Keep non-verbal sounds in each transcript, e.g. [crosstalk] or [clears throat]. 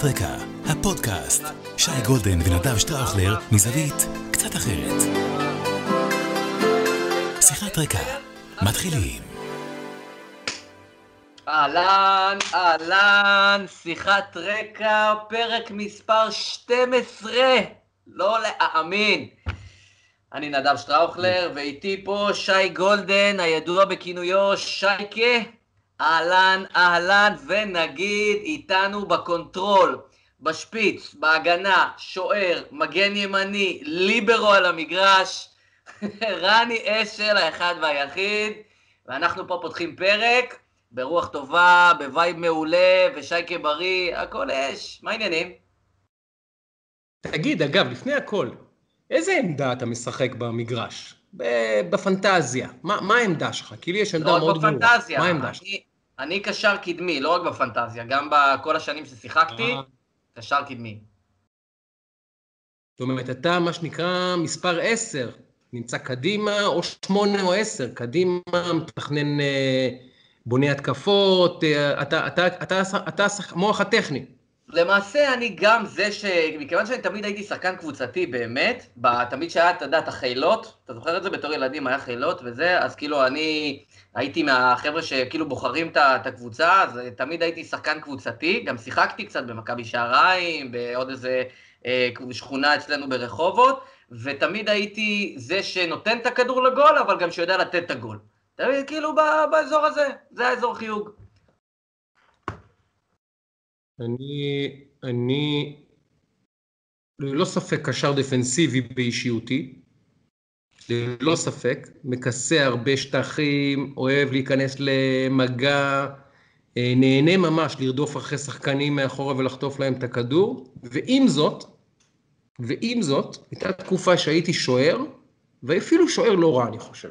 שיחת רקע, הפודקאסט, שי גולדן ונדב שטראוכלר מזווית קצת אחרת. שיחת רקע, מתחילים. אהלן, אהלן, שיחת רקע, פרק מספר 12, לא להאמין. אני נדב שטראוכלר, ואיתי פה שי גולדן, הידוע בכינויו שייקה. אהלן, אהלן, ונגיד איתנו ב control, בשפיץ, בהגנה, שוער, מגן ימני, ליברו על המגרש, [laughs] רני אשל האחד והיחיד, ואנחנו פה פותחים פרק, ברוח טובה, ב vibe מעולה, ושייקה בריא, הכל אש, מה העניינים? תגיד, אגב, לפני הכל, איזה עמדה אתה משחק במגרש? בפנטזיה. מה, מה העמדה שלך? כי לי יש עמדה לא מאוד רק בפנטזיה, מה העמדה שלך? אני, אני קשר קדמי, לא רק בפנטזיה, גם בכל השנים ששיחקתי, אה. קשר קדמי. זאת אומרת, אתה מה שנקרא מספר 10, נמצא קדימה, או 8 או 10, קדימה, מתכנן, אה, בונה התקפות, אה, אתה, אתה, אתה, אתה, אתה המוח הטכני. למעשה אני גם זה ש... מכיוון שאני תמיד הייתי שחקן קבוצתי באמת, תמיד שהיה, אתה יודע, את החילות, אתה זוכר את זה בתור ילדים, היה חילות וזה, אז כאילו אני הייתי מהחבר'ה שכאילו בוחרים את הקבוצה, אז תמיד הייתי שחקן קבוצתי, גם שיחקתי קצת במכבי שעריים, בעוד איזה אה, שכונה אצלנו ברחובות, ותמיד הייתי זה שנותן את הכדור לגול, אבל גם שיודע לתת את הגול. תמיד כאילו באזור הזה, זה האזור חיוג. אני, אני ללא ספק קשר דפנסיבי באישיותי, ללא ספק, מכסה הרבה שטחים, אוהב להיכנס למגע, אה, נהנה ממש לרדוף אחרי שחקנים מאחורה ולחטוף להם את הכדור, ועם זאת, ועם זאת, הייתה תקופה שהייתי שוער, ואפילו שוער לא רע, אני חושב.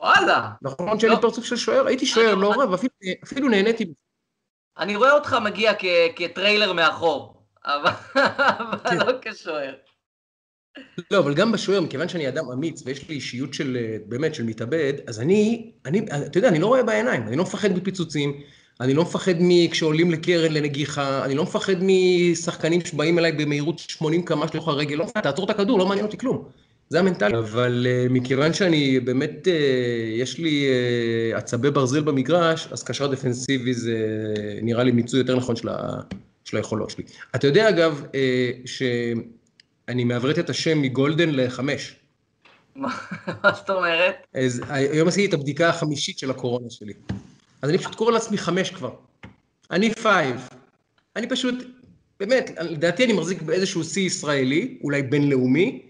וואלה. נכון שאני לא. פרצוף של שוער? הייתי שוער לא רע, ואפילו אפילו נהניתי אני רואה אותך מגיע כטריילר מאחור, אבל אבל לא כשוער. לא, אבל גם בשוער, מכיוון שאני אדם אמיץ ויש לי אישיות של, אה, באמת, של מתאבד, אז אני, אני, אתה יודע, אני לא רואה בעיניים, אני לא מפחד מפיצוצים, אני לא מפחד מכשעולים לקרן לנגיחה, אני לא מפחד משחקנים שבאים אליי במהירות 80 קמ"ש לתוך הרגל, לא מפחד, תעצור את הכדור, לא מעניין אותי כלום. זה המנטלי. אבל uh, מכיוון שאני באמת, uh, יש לי uh, עצבי ברזל במגרש, אז קשר דפנסיבי זה נראה לי מיצוי יותר נכון של, ה, של היכולות שלי. אתה יודע, אגב, uh, שאני מעברת את השם מגולדן לחמש. מה זאת אומרת? אז היום עשיתי את הבדיקה החמישית של הקורונה שלי. אז אני פשוט קורא לעצמי חמש כבר. אני five. אני פשוט, באמת, לדעתי אני מחזיק באיזשהו שיא ישראלי, אולי בינלאומי.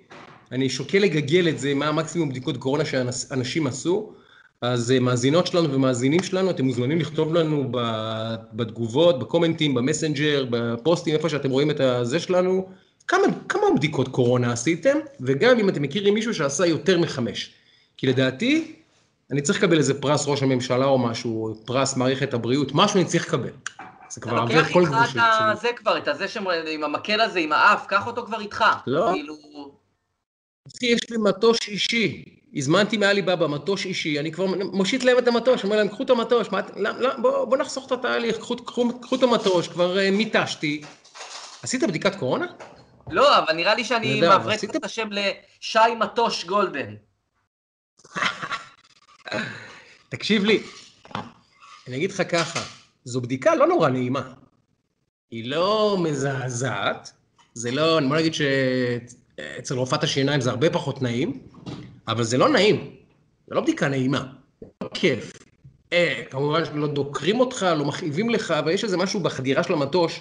אני שוקל לגגל את זה, מה המקסימום בדיקות קורונה שאנשים עשו. אז אה, מאזינות שלנו ומאזינים שלנו, אתם מוזמנים לכתוב לנו בתגובות, בקומנטים, במסנג'ר, בפוסטים, איפה שאתם רואים את הזה שלנו, כמה, כמה בדיקות קורונה עשיתם, וגם אם אתם מכירים מישהו שעשה יותר מחמש. כי לדעתי, אני צריך לקבל איזה פרס ראש הממשלה או משהו, פרס מערכת הבריאות, משהו אני צריך לקבל. זה כבר אתה עובר לוקח כל איתך גבול את שלי. הזה כבר, את הזה עם המקל הזה, עם האף, קח אותו כבר איתך. לא. כאילו, אחי, יש לי מטוש אישי. הזמנתי מעליבאבא מטוש אישי, אני כבר מושיט להם את המטוש, אומר להם, קחו את המטוש, מה, את- לא, לא, בוא, בוא נחסוך את התהליך, קחו, קחו, קחו את המטוש, כבר uh, מיטשתי. עשית בדיקת קורונה? לא, אבל נראה לי שאני מעברת את השם לשי מטוש גולדן. תקשיב לי, אני אגיד לך ככה, זו בדיקה לא נורא נעימה. היא לא מזעזעת, זה לא, אני בוא נגיד שאצל רופאת השיניים זה הרבה פחות נעים, אבל זה לא נעים, זה לא בדיקה נעימה, לא כיף. אה, כמובן שלא דוקרים אותך, לא מכאיבים לך, אבל יש איזה משהו בחדירה של המטוש,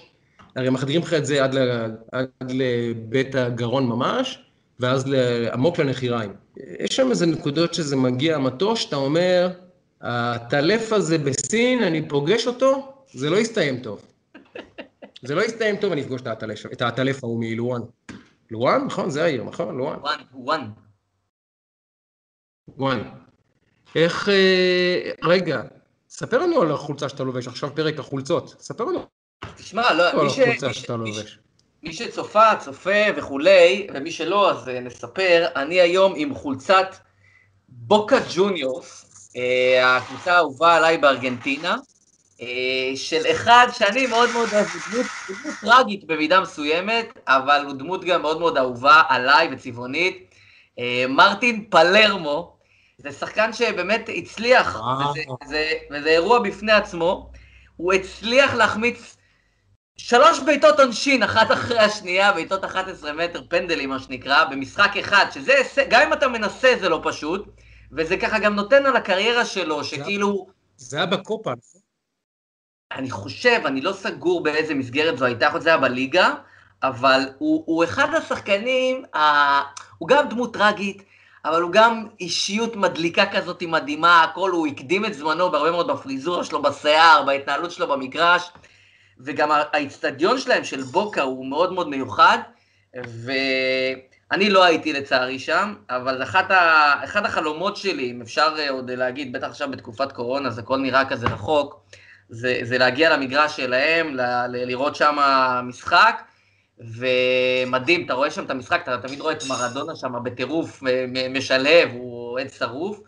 הרי מחדירים לך את זה עד, ל, עד לבית הגרון ממש, ואז עמוק לנחיריים. יש שם איזה נקודות שזה מגיע המטוש, אתה אומר, הטלף הזה בסין, אני פוגש אותו, זה לא יסתיים טוב. [laughs] זה לא יסתיים טוב, אני אפגוש את הטלף, ההוא מלואן. לואן? נכון, זה העיר, נכון? לואן. וואן, וואן. וואן. איך... אה, רגע, ספר לנו על החולצה שאתה לובש, עכשיו פרק החולצות. ספר לנו תשמע, לא, מי ש- מי ש- מי ש- לובש. מי שצופה, צופה וכולי, ומי שלא, אז אה, נספר, אני היום עם חולצת בוקה ג'וניורס, אה, הקבוצה האהובה עליי בארגנטינה, אה, של אחד שאני מאוד מאוד אוהב, דמות, דמות טראגית במידה מסוימת, אבל הוא דמות גם מאוד מאוד אהובה עליי וצבעונית. מרטין פלרמו, זה שחקן שבאמת הצליח. וזה, וזה, וזה אירוע בפני עצמו. הוא הצליח להחמיץ שלוש בעיטות עונשין, אחת אחרי השנייה, בעיטות 11 מטר, פנדלים מה שנקרא, במשחק אחד, שזה, גם אם אתה מנסה זה לא פשוט, וזה ככה גם נותן על הקריירה שלו, שכאילו... זה היה בקופה, נכון? אני חושב, אני לא סגור באיזה מסגרת זו הייתה, יכול שזה היה בליגה, אבל הוא, הוא אחד השחקנים, ה... הוא גם דמות טראגית, אבל הוא גם אישיות מדליקה כזאת מדהימה, הכל, הוא הקדים את זמנו בהרבה מאוד בפריזורה שלו, בשיער, בהתנהלות שלו במגרש, וגם האיצטדיון שלהם, של בוקה, הוא מאוד מאוד מיוחד, ואני לא הייתי לצערי שם, אבל אחת ה... אחד החלומות שלי, אם אפשר אה, עוד להגיד, בטח עכשיו בתקופת קורונה, זה הכל נראה כזה רחוק, זה, זה להגיע למגרש שלהם, ל, ל, לראות שם משחק, ומדהים, אתה רואה שם את המשחק, אתה תמיד רואה את מרדונה שם בטירוף, מ- מ- משלהב, הוא אוהד שרוף.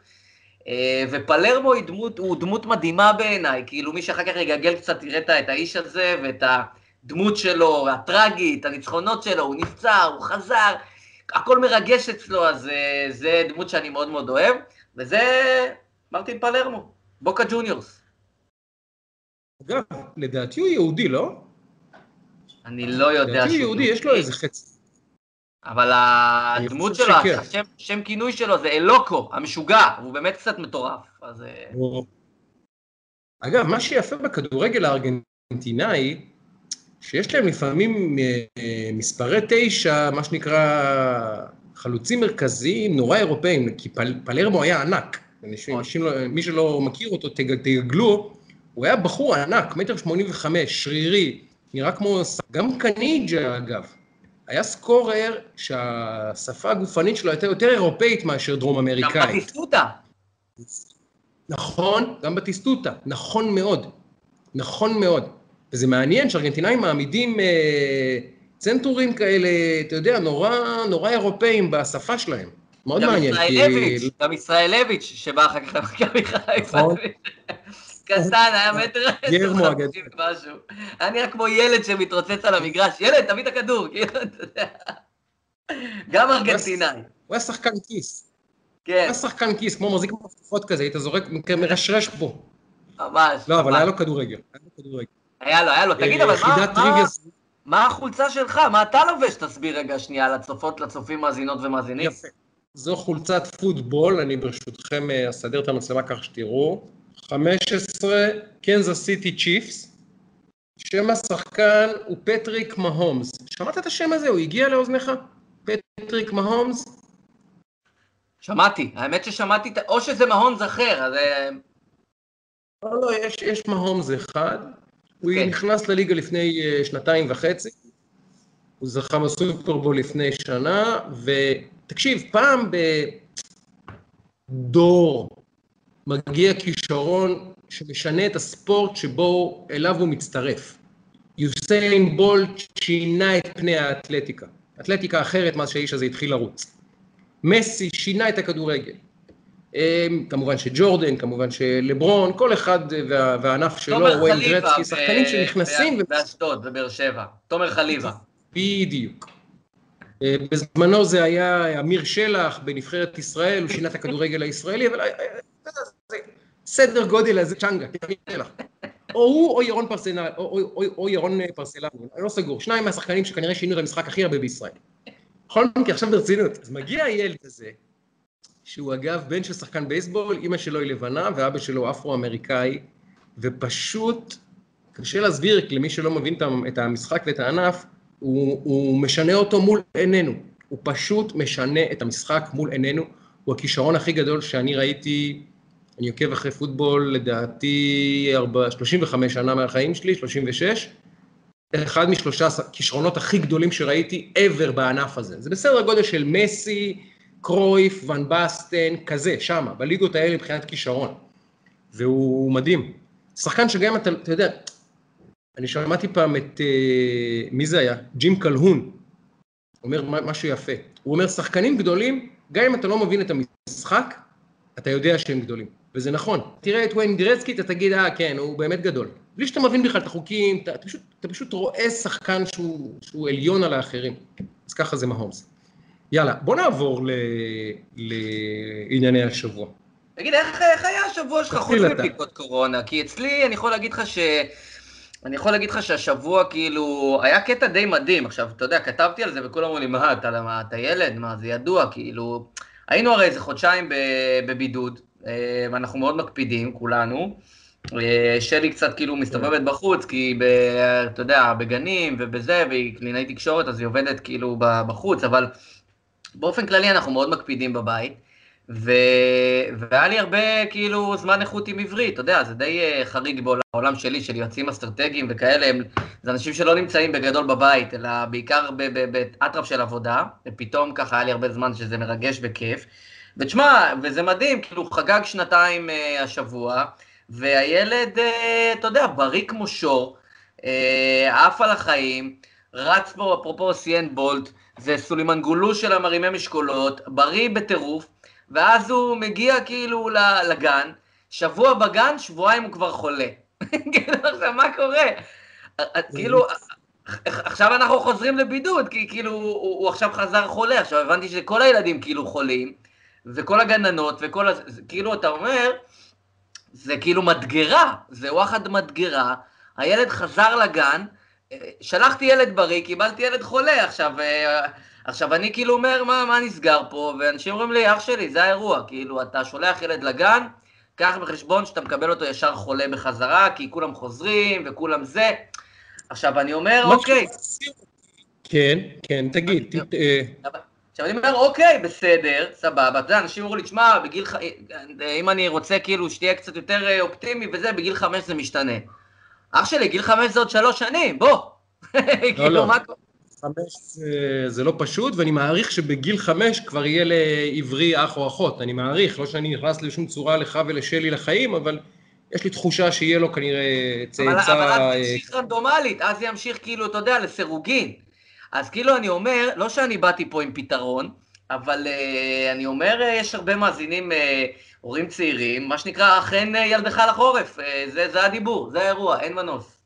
אה, ופלרמו היא דמות, הוא דמות מדהימה בעיניי, כאילו מי שאחר כך יגגל קצת יראה את האיש הזה ואת הדמות שלו, הטראגית, הניצחונות שלו, הוא נפצע, הוא חזר, הכל מרגש אצלו, אז אה, זה דמות שאני מאוד מאוד אוהב, וזה מרטין פלרמו, בוקה ג'וניורס. אגב, לדעתי הוא יהודי, לא? אני לא יודע לדעתי הוא יהודי, יש לו איזה חצי. אבל הדמות שלו. השם, שם כינוי שלו זה אלוקו, המשוגע, הוא באמת קצת מטורף. אז אה, אגב, מה שיפה בכדורגל הארגנטינאי, שיש להם לפעמים אה, אה, מספרי תשע, מה שנקרא חלוצים מרכזיים, נורא אירופאים, כי פל, פלרמו היה ענק. אנשים, אנשים לא, מי שלא מכיר אותו, תג- תגגלו, הוא היה בחור ענק, מטר שמונים וחמש, שרירי, נראה כמו, גם קניג'ה אגב. היה סקורר שהשפה הגופנית שלו הייתה יותר אירופאית מאשר דרום גם אמריקאית. בטיסטוטה. נכון, גם בטיסטוטה, נכון מאוד, נכון מאוד. וזה מעניין שארגנטינאים מעמידים אה, צנטורים כאלה, אתה יודע, נורא, נורא אירופאים בשפה שלהם. מאוד גם מעניין. כי- ישראלביץ', גם ישראלביץ', שבא אחר כך למכבי חיפה. נכון. [laughs] קטן, היה מטר גרמו עשר. חמישים משהו. היה נראה כמו ילד שמתרוצץ על המגרש. ילד, תביא את הכדור, כאילו, אתה יודע. גם ארגנטינאי, הוא היה שחקן כיס. הוא כן, היה שחקן כיס, כמו מחזיק מפתחות כזה, היית זורק, מרשרש פה. ממש. לא, אבל. היה לו כדורגל. היה לו כדורגל. היה לו, היה לו. תגיד, אה, אבל מה- מה החולצה שלך? מה אתה לובש? תסביר רגע שנייה לצופות, לצופים מאזינות ומאזינים. יפה. זו חולצת פוטבול, אני ברשותכם אה, אסדר את המצלמה כך שתראו. 15, קנזס סיטי צ'יפס. שם השחקן הוא פטריק מהומס. שמעת את השם הזה? הוא הגיע לאוזניך? פטריק מהומס? שמעתי, האמת ששמעתי, או שזה מהונז אחר, אז... אה, לא, לא, יש, יש מהומס אחד. הוא כן. נכנס לליגה לפני אה, שנתיים וחצי. הוא זכה בסופרבול לפני שנה, ותקשיב, פעם בדור מגיע כישרון שמשנה את הספורט שבו אליו הוא מצטרף. יוסיין בולט שינה את פני האתלטיקה. אתלטיקה אחרת מאז שהאיש הזה התחיל לרוץ. מסי שינה את הכדורגל. אמ, כמובן שג'ורדן, כמובן שלברון, כל אחד וה, והענף שלו, תומר וויין חליבה, גרצקי, שחקנים שנכנסים ב- באשדוד, בבאר שבע. תומר חליבה. בדיוק. אה, בזמנו זה היה אמיר שלח בנבחרת ישראל, הוא שינה את הכדורגל הישראלי, אבל אה, אה, סדר גודל הזה, צ'אנגה. או הוא או ירון פרסנל, או, ירון אה, פרסלן, אני לא סגור, שניים מהשחקנים שכנראה שינו את המשחק הכי הרבה בישראל. בכל מקרה, עכשיו ברצינות, אז מגיע הילד הזה, שהוא אגב בן של שחקן בייסבול, אימא שלו היא לבנה ואבא שלו אפרו-אמריקאי, ופשוט קשה להסביר למי שלא מבין את המשחק ואת הענף, הוא, הוא משנה אותו מול עינינו. הוא פשוט משנה את המשחק מול עינינו. הוא הכישרון הכי גדול שאני ראיתי, אני עוקב אחרי פוטבול לדעתי 4, 35 שנה מהחיים שלי, 36. אחד משלושה הכישרונות הכי גדולים שראיתי ever בענף הזה. זה בסדר גודל של מסי, קרויף, ון בסטן, כזה, שמה, בליגות האלה מבחינת כישרון. והוא מדהים. שחקן שגם אתה, אתה יודע, אני שמעתי פעם את, אה, מי זה היה? ג'ים קלהון. אומר משהו יפה. הוא אומר, שחקנים גדולים, גם אם אתה לא מבין את המשחק, אתה יודע שהם גדולים. וזה נכון. תראה את וויין גרצקי, אתה תגיד, אה, כן, הוא באמת גדול. בלי שאתה מבין בכלל את החוקים, אתה, אתה, פשוט, אתה פשוט רואה שחקן שהוא, שהוא עליון על האחרים. אז ככה זה מהומס. יאללה, בוא נעבור ל, לענייני השבוע. תגיד, איך, איך היה השבוע שלך חוץ. מבדיקות קורונה? כי אצלי, אני יכול להגיד לך ש... אני יכול להגיד לך שהשבוע כאילו, היה קטע די מדהים. עכשיו, אתה יודע, כתבתי על זה וכולם אמרו לי, מה, אתה, מה, אתה ילד? מה, זה ידוע, כאילו... היינו הרי איזה חודשיים בבידוד, אה, ואנחנו מאוד מקפידים, כולנו. אה, שלי קצת כאילו מסתובבת בחוץ, כי ב, אתה יודע, בגנים ובזה, והיא קלינאית תקשורת, אז היא עובדת כאילו בחוץ, אבל באופן כללי אנחנו מאוד מקפידים בבית. ו... והיה לי הרבה כאילו זמן איכות עם עברית, אתה יודע, זה די אה, חריג בעולם שלי, של יועצים אסטרטגיים וכאלה, הם, זה אנשים שלא נמצאים בגדול בבית, אלא בעיקר באטרף של עבודה, ופתאום ככה היה לי הרבה זמן שזה מרגש וכיף. ותשמע, וזה מדהים, כאילו חגג שנתיים אה, השבוע, והילד, אה, אתה יודע, בריא כמו שור, אה, עף על החיים, רץ פה, אפרופו סיין בולט, זה סולימן גולו של המרימי משקולות, בריא בטירוף, ואז הוא מגיע כאילו לגן, שבוע בגן, שבועיים הוא כבר חולה. [laughs] כאילו, עכשיו, מה קורה? כאילו, עכשיו אנחנו חוזרים לבידוד, כי כאילו, הוא, הוא עכשיו חזר חולה, עכשיו הבנתי שכל הילדים כאילו חולים, וכל הגננות, וכל ה... כאילו, אתה אומר, זה כאילו מדגרה, זה וואחד מדגרה, הילד חזר לגן, אה, שלחתי ילד בריא, קיבלתי ילד חולה, עכשיו, אה, עכשיו אני כאילו אומר, מה, מה נסגר פה? ואנשים אומרים לי, אח שלי, זה האירוע, כאילו, אתה שולח ילד לגן, קח בחשבון שאתה מקבל אותו ישר חולה בחזרה, כי כולם חוזרים וכולם זה. עכשיו, אני אומר, אוקיי, כן, כן, תגיד, אה, עכשיו אני אומר, אוקיי, בסדר, סבבה, אתה יודע, אנשים אמרו לי, תשמע, בגיל, ח... אם אני רוצה כאילו שתהיה קצת יותר אה, אופטימי וזה, בגיל חמש זה משתנה. אח שלי, גיל חמש זה עוד שלוש שנים, בוא. [laughs] כאילו, לא. מה קורה? חמש זה, זה לא פשוט, ואני מעריך שבגיל חמש כבר יהיה לעברי אח או אחות. אני מעריך, לא שאני נכנס לשום צורה לך ולשלי לחיים, אבל יש לי תחושה שיהיה לו כנראה צאצא... אבל אז אה, ימשיך רנדומלית, אז ימשיך כאילו, אתה יודע, לסירוגין. אז כאילו אני אומר, לא שאני באתי פה עם פתרון, אבל uh, אני אומר, uh, יש הרבה מאזינים, uh, הורים צעירים, מה שנקרא, אכן uh, ילדך לחורף, uh, זה, זה הדיבור, זה האירוע, אין מנוס.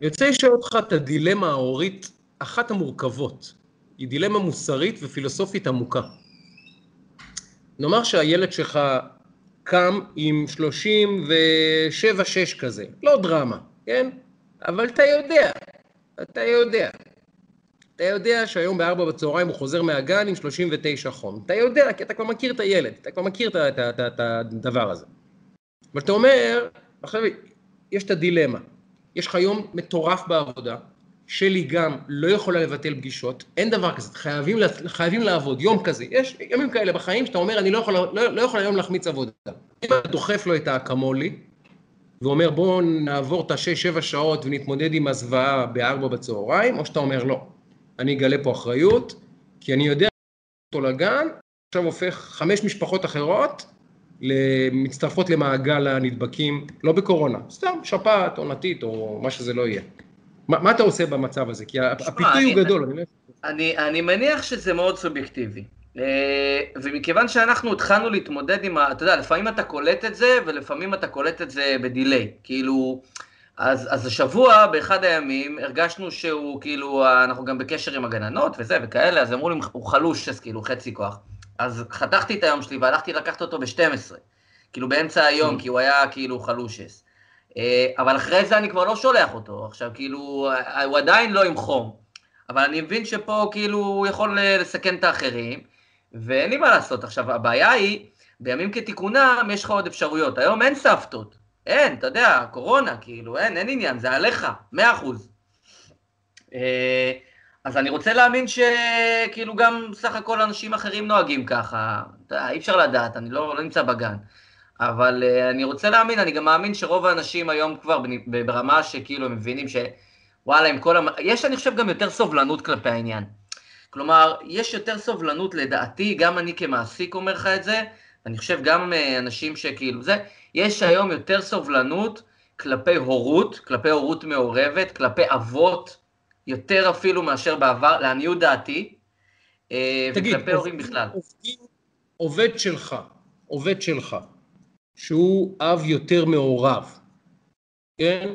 אני רוצה לשאול אותך את הדילמה ההורית, אחת המורכבות. היא דילמה מוסרית ופילוסופית עמוקה. נאמר שהילד שלך קם עם 37-6 כזה, לא דרמה, כן? אבל אתה יודע, אתה יודע. אתה יודע שהיום ב-4 בצהריים הוא חוזר מהגן עם 39 חום. אתה יודע, כי אתה כבר מכיר את הילד, אתה כבר מכיר את הדבר הזה. אבל אתה אומר, עכשיו יש את הדילמה. יש לך יום מטורף בעבודה, שלי גם לא יכולה לבטל פגישות, אין דבר כזה, חייבים, חייבים לעבוד, יום כזה. יש ימים כאלה בחיים שאתה אומר, אני לא יכול, לא, לא יכול היום להחמיץ עבודה. אם אתה דוחף לו את האקמולי, ואומר, בואו נעבור את השש-שבע שעות ונתמודד עם הזוועה בארבע בצהריים, או שאתה אומר, לא, אני אגלה פה אחריות, כי אני יודע אותו לגן, עכשיו הופך חמש משפחות אחרות מצטרפות למעגל הנדבקים, לא בקורונה, סתם שפעת עונתית או מה שזה לא יהיה. מה, מה אתה עושה במצב הזה? כי הפיתוי הוא גדול, אני לא... אני, אני מניח שזה מאוד סובייקטיבי. אה, ומכיוון שאנחנו התחלנו להתמודד עם ה... אתה יודע, לפעמים אתה קולט את זה, ולפעמים אתה קולט את זה בדיליי. כאילו, אז, אז השבוע, באחד הימים, הרגשנו שהוא, כאילו, אנחנו גם בקשר עם הגננות וזה וכאלה, אז אמרו לי, הוא חלוש, אז כאילו, חצי כוח. אז חתכתי את היום שלי והלכתי לקחת אותו ב-12. כאילו, באמצע היום, כי הוא היה כאילו חלושס. אה, אבל אחרי זה אני כבר לא שולח אותו. עכשיו, כאילו, אה, הוא עדיין לא עם חום. אבל אני מבין שפה כאילו הוא יכול אה, לסכן את האחרים, ואין לי מה לעשות. עכשיו, הבעיה היא, בימים כתיקונם יש לך עוד אפשרויות. היום אין סבתות. אין, אתה יודע, קורונה, כאילו, אין, אין עניין, זה עליך, מאה אחוז. אה, אז אני רוצה להאמין שכאילו גם סך הכל אנשים אחרים נוהגים ככה. אתה אי אפשר לדעת, אני לא, לא נמצא בגן. אבל uh, אני רוצה להאמין, אני גם מאמין שרוב האנשים היום כבר ברמה שכאילו הם מבינים שוואלה, עם כל המ... יש, אני חושב, גם יותר סובלנות כלפי העניין. כלומר, יש יותר סובלנות לדעתי, גם אני כמעסיק אומר לך את זה, אני חושב גם uh, אנשים שכאילו זה, יש היום יותר סובלנות כלפי הורות, כלפי הורות מעורבת, כלפי אבות, יותר אפילו מאשר בעבר, לעניות דעתי, uh, תגיד, וכלפי הורים בכלל. עובדים, עובד שלך, עובד שלך, שהוא אב יותר מעורב, כן?